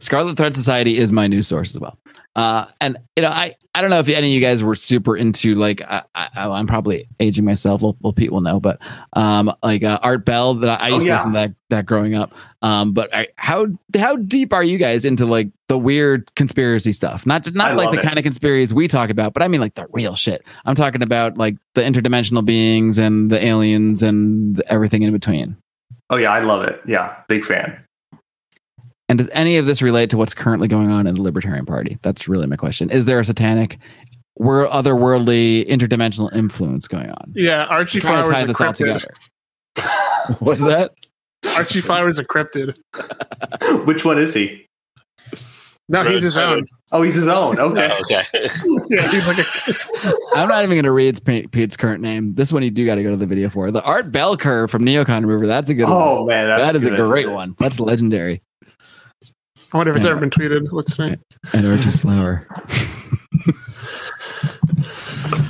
Scarlet Thread Society is my news source as well. Uh, and you know, I I don't know if any of you guys were super into like I, I, I'm probably aging myself. Well, well, Pete will know, but um, like uh, Art Bell that I, I Oh, used to listen to that that growing up. Um, but I, how how deep are you guys into like the weird conspiracy stuff? Not not I like the it. kind of conspiracies we talk about, but I mean like the real shit. I'm talking about like the interdimensional beings and the aliens and everything in between. Oh yeah, I love it. Yeah, big fan. And does any of this relate to what's currently going on in the Libertarian Party? That's really my question. Is there a satanic, wor- otherworldly, interdimensional influence going on? Yeah, Archie I'm trying Flowers tie this all cryptid. together. What's that? Archie Flowers a cryptid. Which one is he? No, he's his own. Oh, he's his own. Okay. Oh, okay. Yeah, he's like a. I'm not even going to read Pete's current name. This one you do got to go to the video for. The Art Bell curve from Neocon Remover. That's a good oh, one. Oh man, that's that is a great one. That's legendary. I wonder if it's Yeah. ever been tweeted. Let's see. And Archie's flower.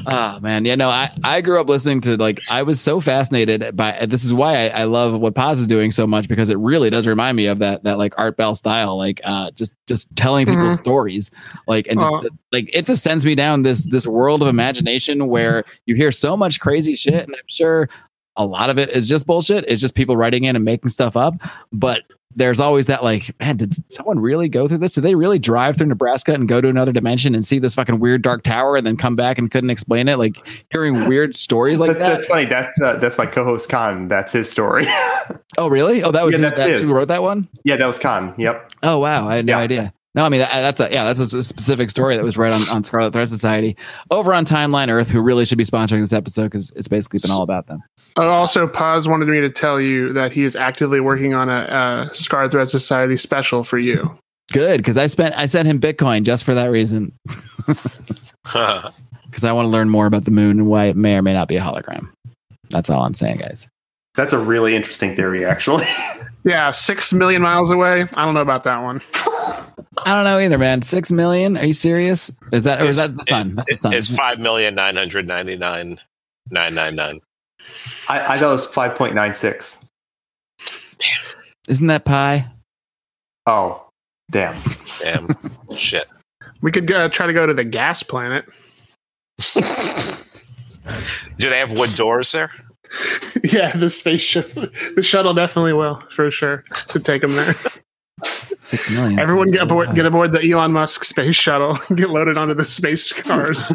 Oh man, yeah, no, I, I grew up listening to like I was so fascinated by this is why I, I love what Paz is doing so much because it really does remind me of that that like Art Bell style, like uh just just telling people Mhm. stories, like and just Uh. like it just sends me down this this world of imagination where you hear so much crazy shit, and I'm sure a lot of it is just bullshit. It's just people writing in and making stuff up, but there's always that like, man, did someone really go through this? Did they really drive through Nebraska and go to another dimension and see this fucking weird dark tower and then come back and couldn't explain it? Like hearing weird stories like That- that. That's funny. That's uh, that's my co-host Khan. That's his story. Oh, really? Oh, that was Yeah, who, that's that's his. who wrote that one. yeah, that was Khan. Yep. Oh, wow, I had no Yeah. idea. No, I mean that, that's a yeah, that's a specific story that was right on, on Scarlet Thread Society over on Timeline Earth, who really should be sponsoring this episode because it's basically been all about them. Uh, also, Paz wanted me to tell you that he is actively working on a, a Scar Threat Society special for you. Good because I spent I sent him Bitcoin just for that reason because I want to learn more about the moon and why it may or may not be a hologram. That's all I'm saying, guys. That's a really interesting theory, actually. Yeah, six million miles away. I don't know about that one. I don't know either, man. Six million? Are you serious? Is that or is that the sun? That's the It's, sun. it's five million nine hundred ninety nine nine nine nine. I, I thought it was five point nine six. Damn. Isn't that pi? Oh, damn. Damn shit. We could uh, try to go to the gas planet. Do they have wood doors there? yeah, the spaceship, the shuttle definitely will for sure to take them there. Six million. Everyone get aboard, get aboard the Elon Musk space shuttle, get loaded onto the space cars.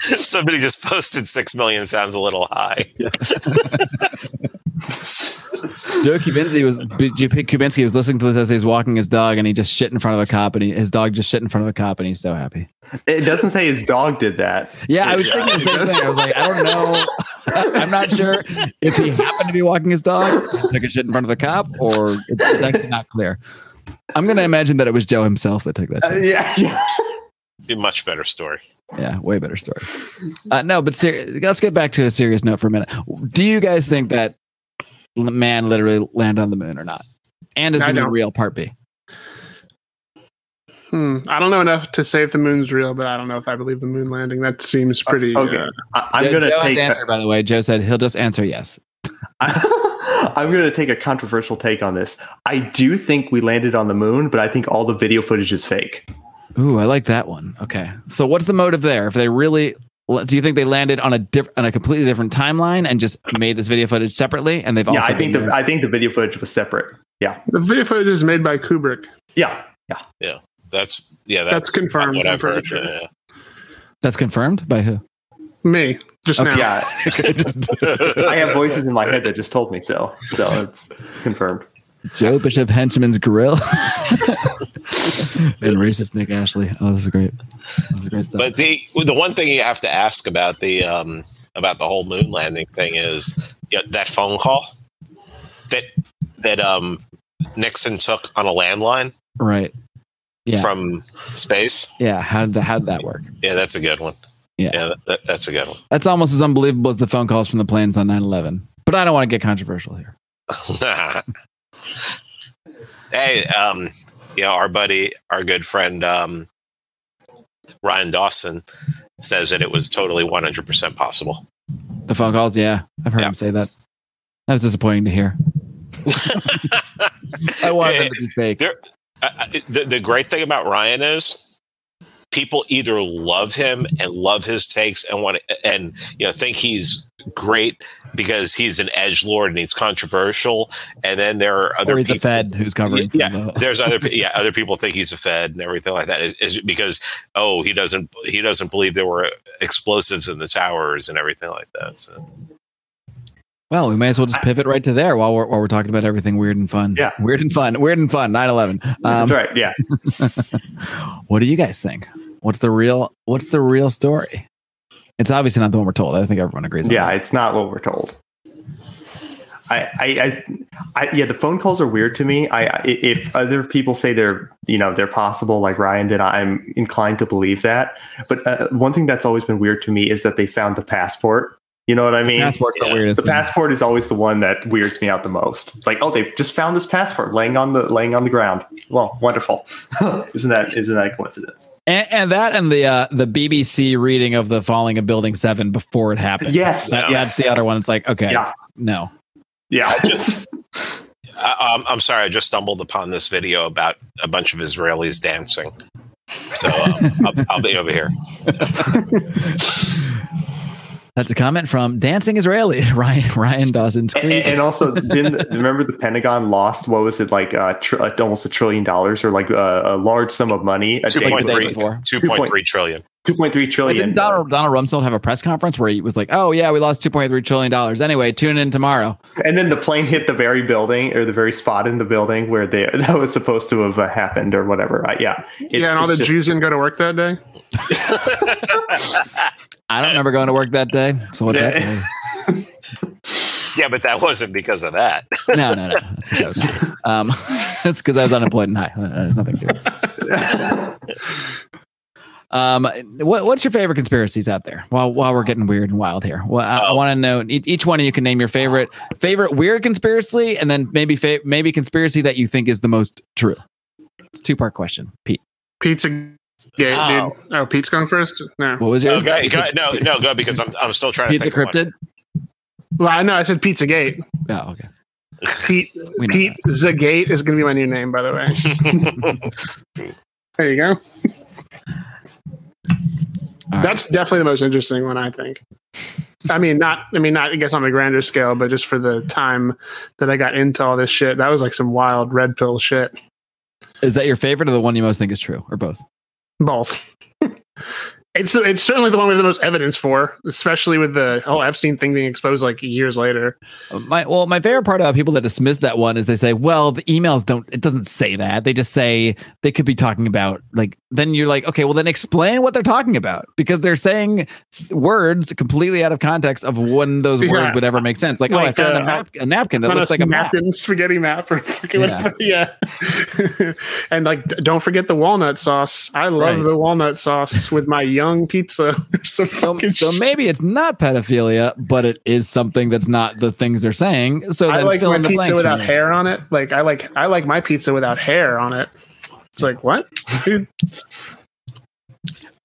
Somebody just posted six million sounds a little high. Joe Kubinski was Joe Kubinski was listening to this as he was walking his dog, and he just shit in front of a cop, and he, his dog just shit in front of a cop, and he's so happy. It doesn't say his dog did that. Yeah, I was Yeah. thinking the same thing. I was like, I don't know. I'm not sure if he happened to be walking his dog, took a shit in front of the cop, or it's, it's actually not clear. I'm going to imagine that it was Joe himself that took that. Uh, yeah, yeah. Be much better story. Yeah, way better story. Uh, no, but ser- let's get back to a serious note for a minute. Do you guys think that man literally landed on the moon or not? And is I the moon real? Part B. hmm. I don't know enough to say if the moon's real, but I don't know if I believe the moon landing. That seems pretty. Okay. uh, I, I'm Joe- gonna Joe take. to answer. By the way, Joe said he'll just answer yes. I'm going to take a controversial take on this. I do think we landed on the moon, but I think all the video footage is fake. Ooh, I like that one. Okay, so what's the motive there? If they really, do you think they landed on a diff- on a completely different timeline and just made this video footage separately? And they've also yeah, I think the there- I think the video footage was separate. Yeah, the video footage is made by Kubrick. Yeah, yeah, yeah, That's yeah. That's, That's confirmed. what I'm I've heard. sure. yeah. that's confirmed by who? Me, just now. yeah. I have voices in my head that just told me so. So it's confirmed. Joe Bishop Henchman's Grill and racist Nick Ashley. Oh, this is great. This is great stuff. But the the one thing you have to ask about the um about the whole moon landing thing is you know, that phone call that that um Nixon took on a landline right. Yeah. from space. Yeah. How did that, how did that work? Yeah, that's a good one. Yeah. yeah that, that's a good one. That's almost as unbelievable as the phone calls from the planes on 9 11. But I don't want to get controversial here. hey, um, you know, our buddy, our good friend, um, Ryan Dawson says that it was totally 100% possible. The phone calls, yeah. I've heard Yeah. him say that. That was disappointing to hear. I wanted them to be fake. There, I- the, the great thing about Ryan is people either love him and love his takes and want to, and you know think he's great because he's an edge lord and he's controversial, and then there are other Or he's a people. Fed who's covering. Yeah, the- there's other yeah other people think he's a Fed and everything like that is, is because oh he doesn't he doesn't believe there were explosives in the towers and everything like that. So Well, we may as well just pivot right to there while we're, while we're talking about everything weird and fun. Yeah. Weird and fun. Weird and fun. 9 11. Um, That's right. Yeah. what do you guys think? What's the real What's the real story? It's obviously not the one we're told. I think everyone agrees. on Yeah, that. it's not what we're told. I, I, I, I, yeah, the phone calls are weird to me. I, I, if other people say they're, you know, they're possible, like Ryan did, I'm inclined to believe that. But uh, one thing that's always been weird to me is that they found the passport, You know what I mean? Passport's the weirdest. The thing. passport is always the one that weirds me out the most. It's like, oh, they just found this passport laying on the laying on the ground. Well, wonderful. isn't that isn't that a coincidence? and, and that and the uh, the BBC reading of the falling of Building Seven before it happened. Yes, That- yes. that's the other one. It's like okay, Yeah. no. Yeah. I, um, I'm sorry, I just stumbled upon this video about a bunch of Israelis dancing. So um, I'll, I'll be over here. That's a comment from Dancing Israeli Ryan Ryan Dawson's and, and also, didn't remember the Pentagon lost what was it like? Uh, tr- uh, almost a trillion dollars, or like uh, a large sum of money. A Two day- point day three, before. two point three trillion. two point three But trillion. didn't Donald, Donald Rumsfeld have a press conference where he was like, "Oh yeah, we lost 2.3 trillion dollars. Anyway, tune in tomorrow." And then the plane hit the very building or the very spot in the building where they, that was supposed to have uh, happened or whatever. Uh, yeah. It's- yeah, and all the just- Jews didn't go to work that day. I don't remember going to work that day. So what's that? Yeah, but that wasn't because of that. No, no, no. That's because I was, um, I was unemployed and high. That has nothing to do it. Um, what, what's your favorite conspiracies out there? While while we're getting weird and wild here, well, I, I Oh. want to know e- each one of you can name your favorite favorite weird conspiracy, and then maybe fa- maybe conspiracy that you think is the most true. It's two part question. Pete, Pizza Gate, Oh. dude. Oh, Pete's going first? No. what was yours? Okay, go, no, no, go because I'm, I'm still trying Pizza to think. of one. cryptid. Well, I know I said Pizza Gate. Oh, okay. Pete We Pete Zagate is going to be my new name, by the way. there you go. All right. That's definitely the most interesting one, I think. I mean, not. I mean, not. I guess on a grander scale, but just for the time that I got into all this shit, that was like some wild red pill shit. Is that your favorite or the one you most think is true, or both? Both. it's it's certainly the one with the most evidence for, especially with the whole Epstein thing being exposed like years later. Uh, my well, my favorite part about people that dismiss that one is they say, "Well, the emails don't. It doesn't say that. They just say they could be talking about like." Then you're like, okay, well, then explain what they're talking about because they're saying words completely out of context of when those Yeah. words would ever make sense. Like, oh, I Like, found a, uh, map, a napkin that looks like a map. napkin, spaghetti map, or Yeah. Yeah. and like, don't forget the walnut sauce. I love Right. the walnut sauce with my young pizza. So, so maybe it's not pedophilia, but it is something that's not the things they're saying. So I like my pizza without hair on it. Like I like I like my pizza without hair on it. It's like what?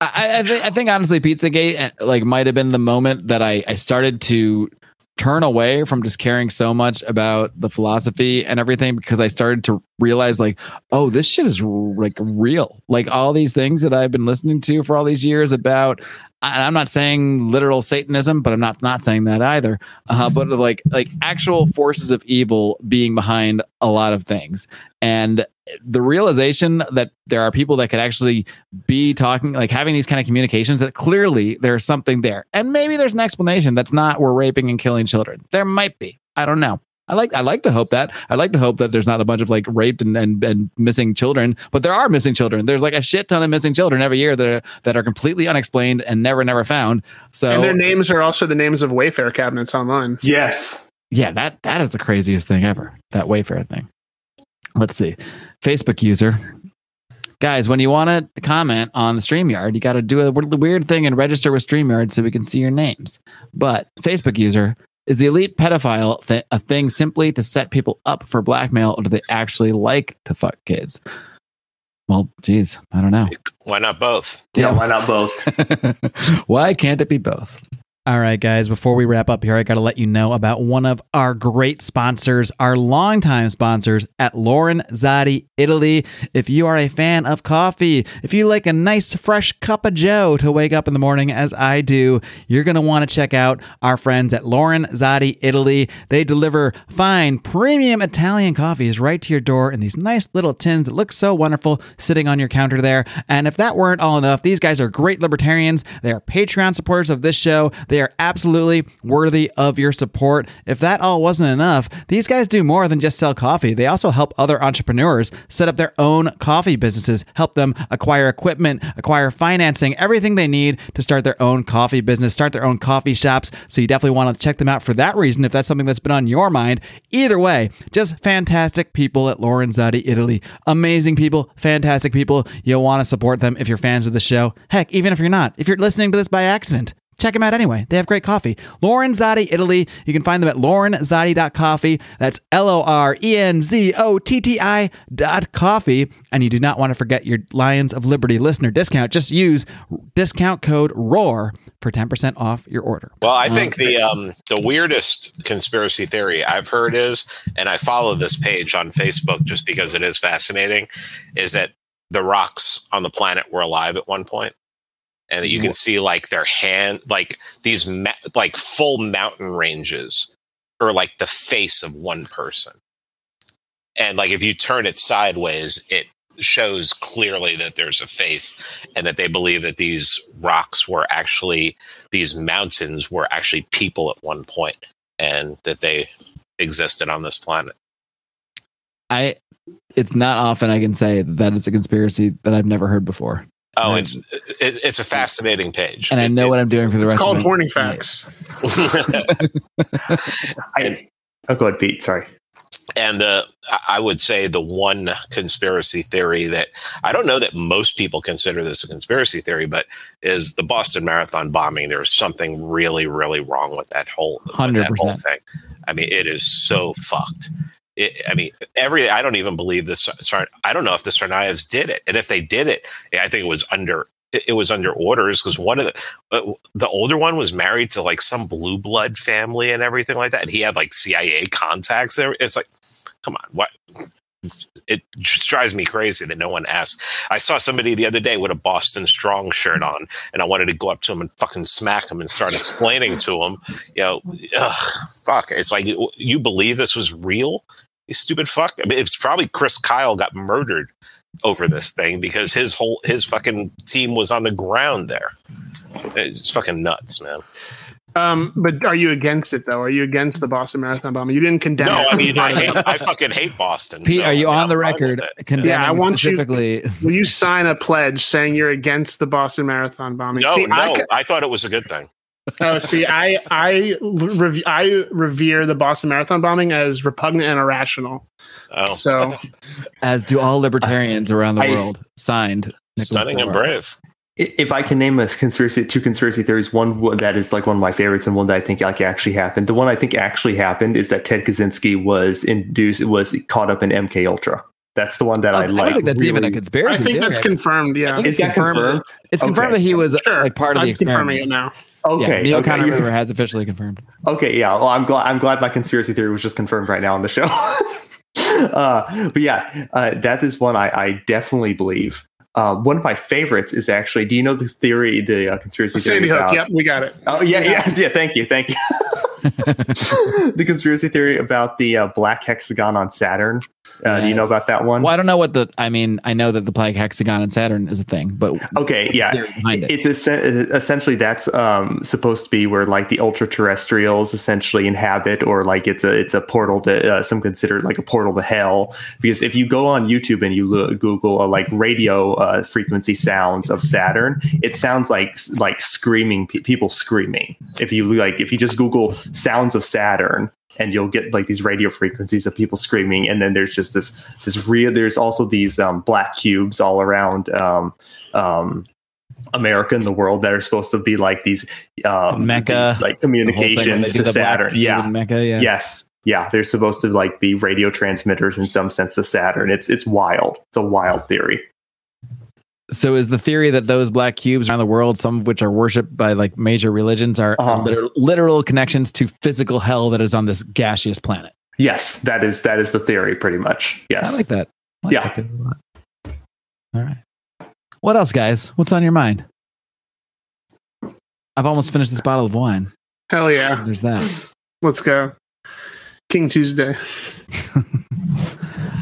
I, I, think, I think honestly, Pizzagate uh, like might have been the moment that I, I started to turn away from just caring so much about the philosophy and everything because I started to realize like, oh, this shit is like real. Like all these things that I've been listening to for all these years about. And I'm not saying literal Satanism, but I'm not not saying that either. Uh, but like like actual forces of evil being behind a lot of things, and the realization that there are people that could actually be talking like having these kind of communications that clearly there's something there. And maybe there's an explanation that's not we're raping and killing children. There might be. I don't know i like i like to hope that i like to hope that there's not a bunch of like raped and, and, and missing children but there are missing children. There's like a shit ton of missing children every year that are that are completely unexplained and never never found. So and their names are also the names of Wayfair cabinets online. Yes. yeah that that is the craziest thing ever that wayfair thing. Let's see. Facebook user. Guys when you want to comment on the streamyard you got to do a w- weird thing and register with streamyard so we can see your names. But facebook user is the elite pedophile th- a thing simply to set people up for blackmail or do they actually like to fuck kids well geez i don't know Why not both? Yeah. Why not both? why can't it be both All right, guys, before we wrap up here, I got to let you know about one of our great sponsors, our longtime sponsors at Lorenzotti Italy. If you are a fan of coffee, if you like a nice fresh cup of joe to wake up in the morning as I do, you're going to want to check out our friends at Lorenzotti Italy. They deliver fine, premium Italian coffees right to your door in these nice little tins that look so wonderful sitting on your counter there. And if that weren't all enough, these guys are great libertarians. They are Patreon supporters of this show. They are absolutely worthy of your support. If that all wasn't enough, these guys do more than just sell coffee. They also help other entrepreneurs set up their own coffee businesses, help them acquire equipment, acquire financing, everything they need to start their own coffee business, start their own coffee shops. So you definitely want to check them out for that reason if that's something that's been on your mind. Either way, just fantastic people at Lorenzotti, Italy. Amazing people, fantastic people. You'll want to support them if you're fans of the show. Heck, even if you're not, if you're listening to this by accident, check them out anyway. They have great coffee. Lorenzotti, Italy. You can find them at lorenzotti.coffee. That's L O R E N Z O T T I dot coffee. And you do not want to forget your Lions of Liberty listener discount. Just use discount code ROAR for 10% off your order. Well, I think the um, the weirdest conspiracy theory I've heard is, and I follow this page on Facebook just because it is fascinating, is that the rocks on the planet were alive at one point, and that you can see like their hand, like these ma- like full mountain ranges, or like the face of one person, and like if you turn it sideways, it shows clearly that there's a face and that they believe that these rocks were actually these mountains were actually people at one point and that they existed on this planet I it's not often I can say that, that is a conspiracy that I've never heard before. Oh Right. it's it, it's a fascinating page And I It- know what I'm doing for the It's rest called of Horny my Facts. I, oh, go ahead, Pete. Sorry. and the I- I would say the one conspiracy theory that I don't know that most people consider this a conspiracy theory, but is the Boston Marathon bombing. There's something really, really wrong with that whole, with that whole thing. I mean, it is so fucked. It, I mean, every I don't even believe this. I don't know if the Tsarnaevs did it, and if they did it, I think it was under it, was under orders because one of the the older one was married to like some blue blood family and everything like that, and he had like CIA contacts. It's like, come on, what? It just drives me crazy that no one asked. I saw somebody the other day with a Boston Strong shirt on, and I wanted to go up to him and fucking smack him and start explaining to him, you know, ugh, fuck. It's like you, you believe this was real, you stupid fuck. I mean, it's probably Chris Kyle got murdered over this thing because his whole his fucking team was on the ground there. It's fucking nuts, man. Um, but are you against it though? Are you against the Boston Marathon bombing? You didn't condemn No, it. I mean, I hate, I fucking hate Boston. Pete, so, are you I mean, on the I'm fine with record it. condemning Yeah, I want you- specifically? Will you sign a pledge saying you're against the Boston Marathon bombing? No, see, no, I, I, thought it was a good thing. oh, see, I I rev- I revere the Boston Marathon bombing as repugnant and irrational. Oh, So As do all libertarians around the I- world. Signed. Nicholas stunning and Sarah. brave. I- If I can name a conspiracy, two conspiracy theories, one that is like one of my favorites, and one that I think like actually happened. The one I think actually happened is that Ted Kaczynski was induced, was caught up in MK Ultra. That's the one that I I like. don't think that's even a really- conspiracy. I think theory. that's confirmed. Yeah, think Is that confirmed. confirmed? It's confirmed Okay. that he was sure. like part of the I'm confirming experiment. it now. Okay, Yeah, Neil okay. Conor River has officially confirmed. Okay, yeah. Well, I'm glad. I'm glad my conspiracy theory was just confirmed right now on the show. uh, but yeah, uh, that is one I, I definitely believe. Uh, one of my favorites is actually. Do you know the theory, the uh, conspiracy Sandy theory Hook. about? Yep, we got it. Oh yeah, yeah, yeah. Thank you, thank you. the conspiracy theory about the uh, black hexagon on Saturn. Uh, Do you know about that one? Well, I don't know what the. I mean, I know that the plague hexagon and Saturn is a thing, but Okay, yeah. it. It's essen- essentially that's um, supposed to be where like the ultra terrestrials essentially inhabit, or like it's a it's a portal to uh, some consider it like a portal to hell. Because if you go on YouTube and you look, Google uh, like radio uh, frequency sounds of Saturn, it sounds like like screaming pe- people screaming. If you like, if you just Google sounds of Saturn. And you'll get like these radio frequencies of people screaming, and then there's just this this real. There's also these um, black cubes all around um, um, America and the world that are supposed to be like these um, Mecca, these, like The whole thing when they communications to Saturn. Yeah. Mecca, yeah. Yes. Yeah. They're supposed to like be radio transmitters in some sense to Saturn. It's it's wild. It's a wild theory. So is the theory that those black cubes around the world, some of which are worshipped by like major religions, are, are Uh-huh. literal, literal connections to physical hell that is on this gaseous planet? Yes, that is that is the theory, pretty much. Yes. I like that. I like Yeah. that a lot. All right. What else, guys? What's on your mind? I've almost finished this bottle of wine. Hell yeah. There's that. Let's go. King Tuesday.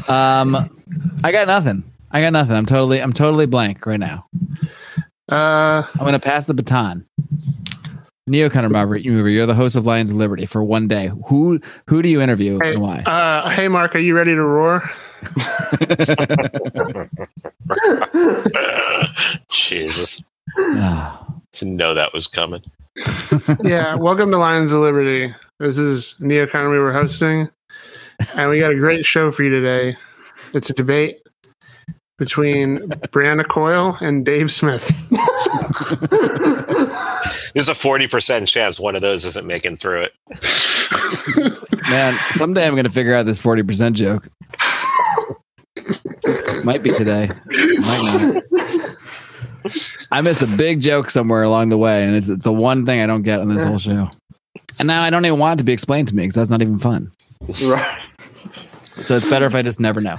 Um, I got nothing. I got nothing. I'm totally, I'm totally blank right now. Uh, I'm going to pass the baton. Neocon Remover, you're the host of Lions of Liberty for one day. Who who do you interview Hey, and why? uh, hey, Marc, are you ready to roar? Jesus, Ah, to know that was coming. yeah, welcome to Lions of Liberty. This is Neocon Remover hosting, and we got a great show for you today. It's a debate between Brianna Coyle and Dave Smith. There's a forty percent chance one of those isn't making through it. Man, someday I'm going to figure out this 40% joke. Might be today. Might not. I missed a big joke somewhere along the way, and it's the one thing I don't get on this whole show. And now I don't even want it to be explained to me because that's not even fun. Right. So it's better if I just never know.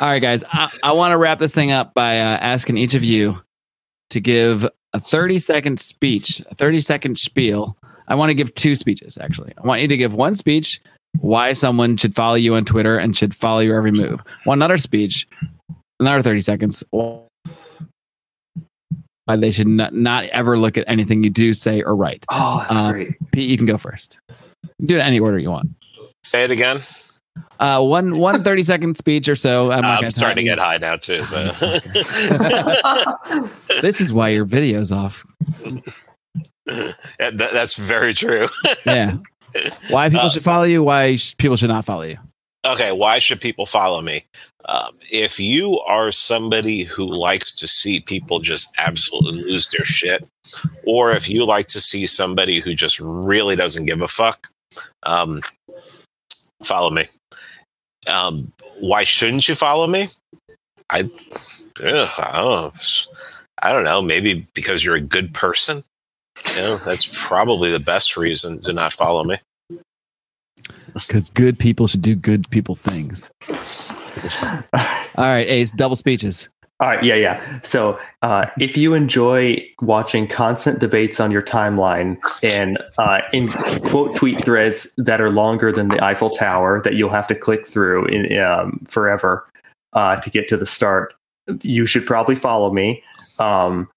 All right, guys, I, I want to wrap this thing up by uh, asking each of you to give a 30 second speech, a 30 second spiel. I want to give two speeches, actually. I want you to give one speech why someone should follow you on Twitter and should follow your every move. One other speech, another 30 seconds, why they should not, not ever look at anything you do, say, or write. Oh, that's Uh, great. Pete, you can go first. Do it any order you want. Say it again. Uh, one one 30 second speech or so. I'm, I'm starting to get high now too. So. This is why your video's off. Yeah, that, that's very true. Yeah. Why people Uh, should follow you? Why sh- people should not follow you? okay, why should people follow me? Um, if you are somebody who likes to see people just absolutely lose their shit, or if you like to see somebody who just really doesn't give a fuck, um, follow me. Um, why shouldn't you follow me? I, ugh, I don't know. I don't know. Maybe because you're a good person. You know, that's probably the best reason to not follow me. Because good people should do good people things. All right, Ace, double speeches. All right, yeah, yeah. So, uh, if you enjoy watching constant debates on your timeline and uh, in quote tweet threads that are longer than the Eiffel Tower that you'll have to click through in um, forever uh, to get to the start, you should probably follow me. Um,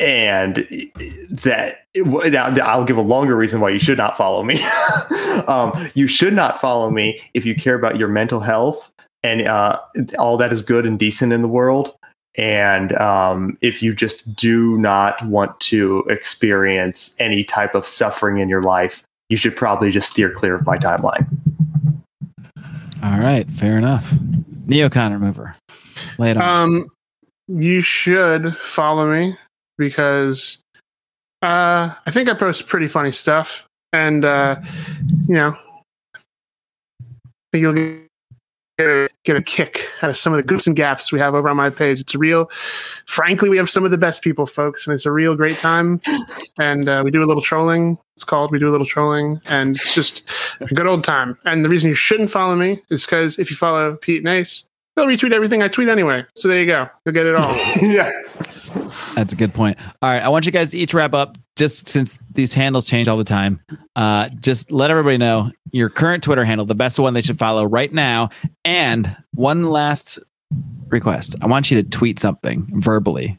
and that I'll give a longer reason why you should not follow me. um, you should not follow me if you care about your mental health and uh, all that is good and decent in the world. And um, if you just do not want to experience any type of suffering in your life, you should probably just steer clear of my timeline. All right, fair enough. Neocon remover. Lay it on. Um, you should follow me because uh, I think I post pretty funny stuff, and uh, you know, I think you'll get a, get a kick out of some of the goofs and gaffs we have over on my page. It's real, frankly, we have some of the best people, folks, and it's a real great time. And uh, we do a little trolling. It's called we do a little trolling, and it's just a good old time. And the reason you shouldn't follow me is because if you follow Pete and Ace, they'll retweet everything I tweet anyway. So there you go. You'll get it all. yeah. That's a good point. All right, I want you guys to each wrap up. Just since these handles change all the time, uh, just let everybody know your current Twitter handle, the best one they should follow right now. And one last request: I want you to tweet something verbally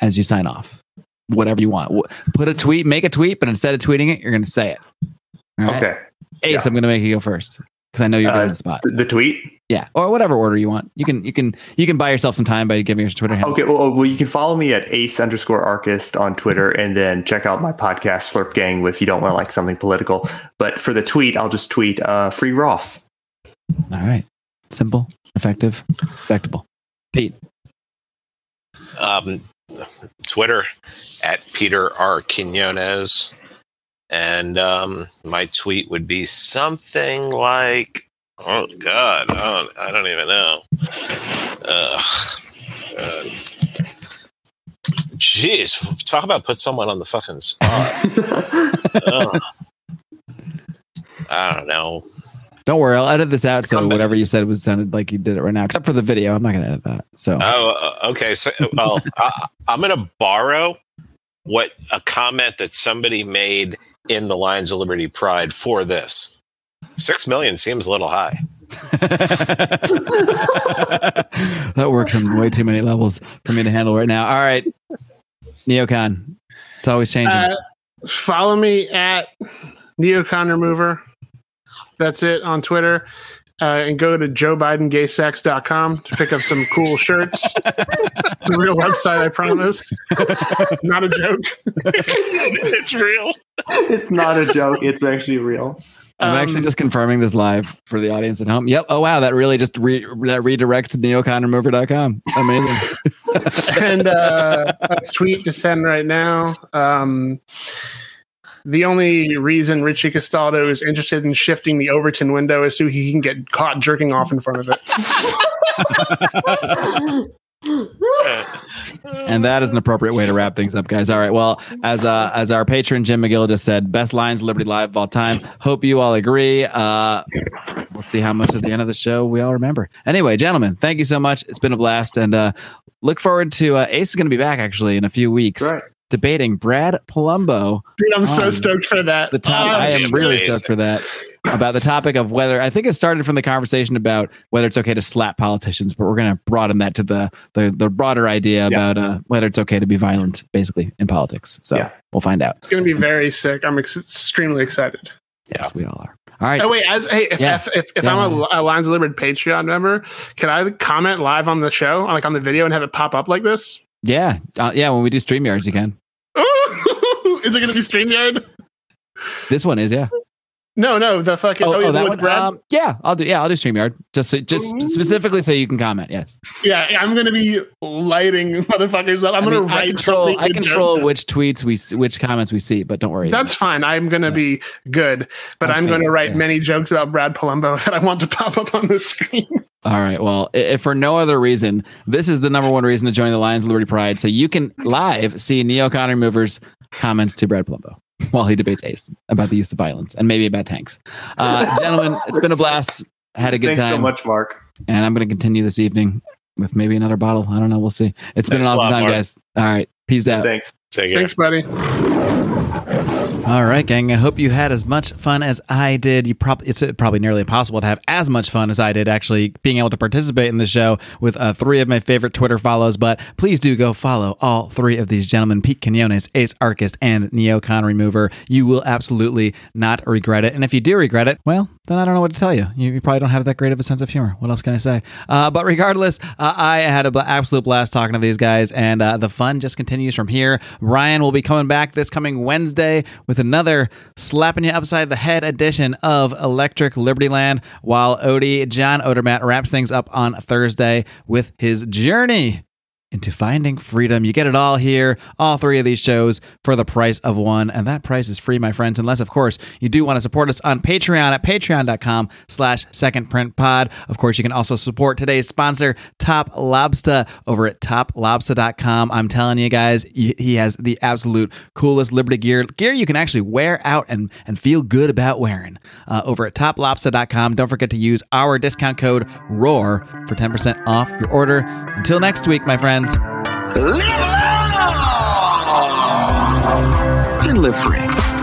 as you sign off, whatever you want. Put a tweet, make a tweet, but instead of tweeting it, you're going to say it. Right? Okay. Ace, yeah. I'm going to make you go first because I know you're Uh, on the spot. The, the tweet. Yeah, or whatever order you want. You can you can you can buy yourself some time by giving your Twitter handle. Okay. Well, well, you can follow me at ace underscore archist on Twitter and then check out my podcast, Slurp Gang, if you don't want to like something political. But for the tweet, I'll just tweet uh, free Ross. All right. Simple, effective, respectable. Pete. um, Twitter at Peter R. Quinones. And um, my tweet would be something like, oh, God, I don't, I don't even know. Uh, uh, Jeez, talk about put someone on the fucking spot. I don't know. Don't worry, I'll edit this out so Come back. whatever you said was sounded like you did it right now, except for the video. I'm not going to edit that. So Oh, uh, okay. So, well, I, I'm going to borrow what a comment that somebody made in the Lions of Liberty Pride for this. Six million seems a little high. that works on way too many levels for me to handle right now. All right, Neocon. It's always changing. Uh, follow me at Neocon Remover. That's it on Twitter. Uh, and go to joebidengaysex.com to pick up some cool shirts. it's a real website, I promise. Not a joke. it's real. it's not a joke. It's actually real. I'm Um, actually just confirming this live for the audience at home. Yep. Oh wow, that really just re- that redirects to neoconremover.com. Amazing. and uh, a tweet to send right now. Um, the only reason Richie Castaldo is interested in shifting the Overton window is so he can get caught jerking off in front of it. and that is an appropriate way to wrap things up, guys. All right. Well, as uh, as our patron Jim McGill just said, best Lions Liberty Live of all time. Hope you all agree. Uh, we'll see how much at the end of the show we all remember. Anyway, gentlemen, thank you so much. It's been a blast, and uh, look forward to uh, Ace is going to be back actually in a few weeks. Right. Debating Brad Polumbo. Dude, I'm so stoked for that. The top, Oh, I am really amazing. stoked for that. About the topic of whether I think it started from the conversation about whether it's okay to slap politicians, but we're going to broaden that to the the, the broader idea Yeah. about uh, whether it's okay to be violent, basically in politics. So Yeah. we'll find out. it's going to be very sick. I'm ex- extremely excited. Yes, we all are. All right. Oh wait, as hey, if Yeah. if, if, if Yeah. I'm a, a Lions of Liberty Patreon member, can I comment live on the show, like on the video, and have it pop up like this? Yeah, uh, yeah. When we do stream yards, you can. Is it going to be Streamyard? This one is yeah. No, no, the fucking. Oh, Oh, yeah, oh, that one. Brad? Um, yeah, I'll do. Yeah, I'll do Streamyard. Just, so, just Ooh. specifically so you can comment. Yes, yeah, I'm going to be lighting motherfuckers up. I'm I, going to mean, I control. I control which tweets we, which comments we see, but don't worry. That's fine. I'm going to Yeah. be good, but I'll I'm gonna write yeah. many jokes about Brad Polumbo that I want to pop up on the screen. All right. Well, if for no other reason, this is the number one reason to join the Lions Liberty Pride, so you can live see Neocon Remover's comments to Brad Polumbo while he debates Ace about the use of violence and maybe about tanks. Uh, gentlemen, it's been a blast. Had a good time. Thanks time, so much, Marc. and I'm going to continue this evening with maybe another bottle. I don't know. We'll see. It's been an awesome lot, time, Marc. guys. All right. Peace out. Thanks. Take care. Thanks, buddy. All right, gang. I hope you had as much fun as I did. You probably it's uh, probably nearly impossible to have as much fun as I did actually being able to participate in the show with uh, three of my favorite Twitter follows. But please do go follow all three of these gentlemen: Pete Quinones, Ace Archist, and Neo Con Remover. You will absolutely not regret it. And if you do regret it, well, then I don't know what to tell you. You, you probably don't have that great of a sense of humor. What else can I say? Uh, but regardless, uh, I had an absolute blast talking to these guys, and uh, the fun just continues from here. Ryan will be coming back this coming Wednesday with another slapping you upside the head edition of Electric Liberty Land, while Odie John Odermatt wraps things up on Thursday with his journey into finding freedom. You get it all here, all three of these shows for the price of one. And that price is free, my friends, unless, of course, you do want to support us on Patreon at patreon.com slash second print pod. Of course, you can also support today's sponsor, Top Lobsta, over at toplobsta.com. I'm telling you guys, he has the absolute coolest Liberty gear, gear you can actually wear out and, and feel good about wearing uh, over at toplobsta.com. Don't forget to use our discount code ROAR for 10% off your order. Until next week, my friends. Live long and live free.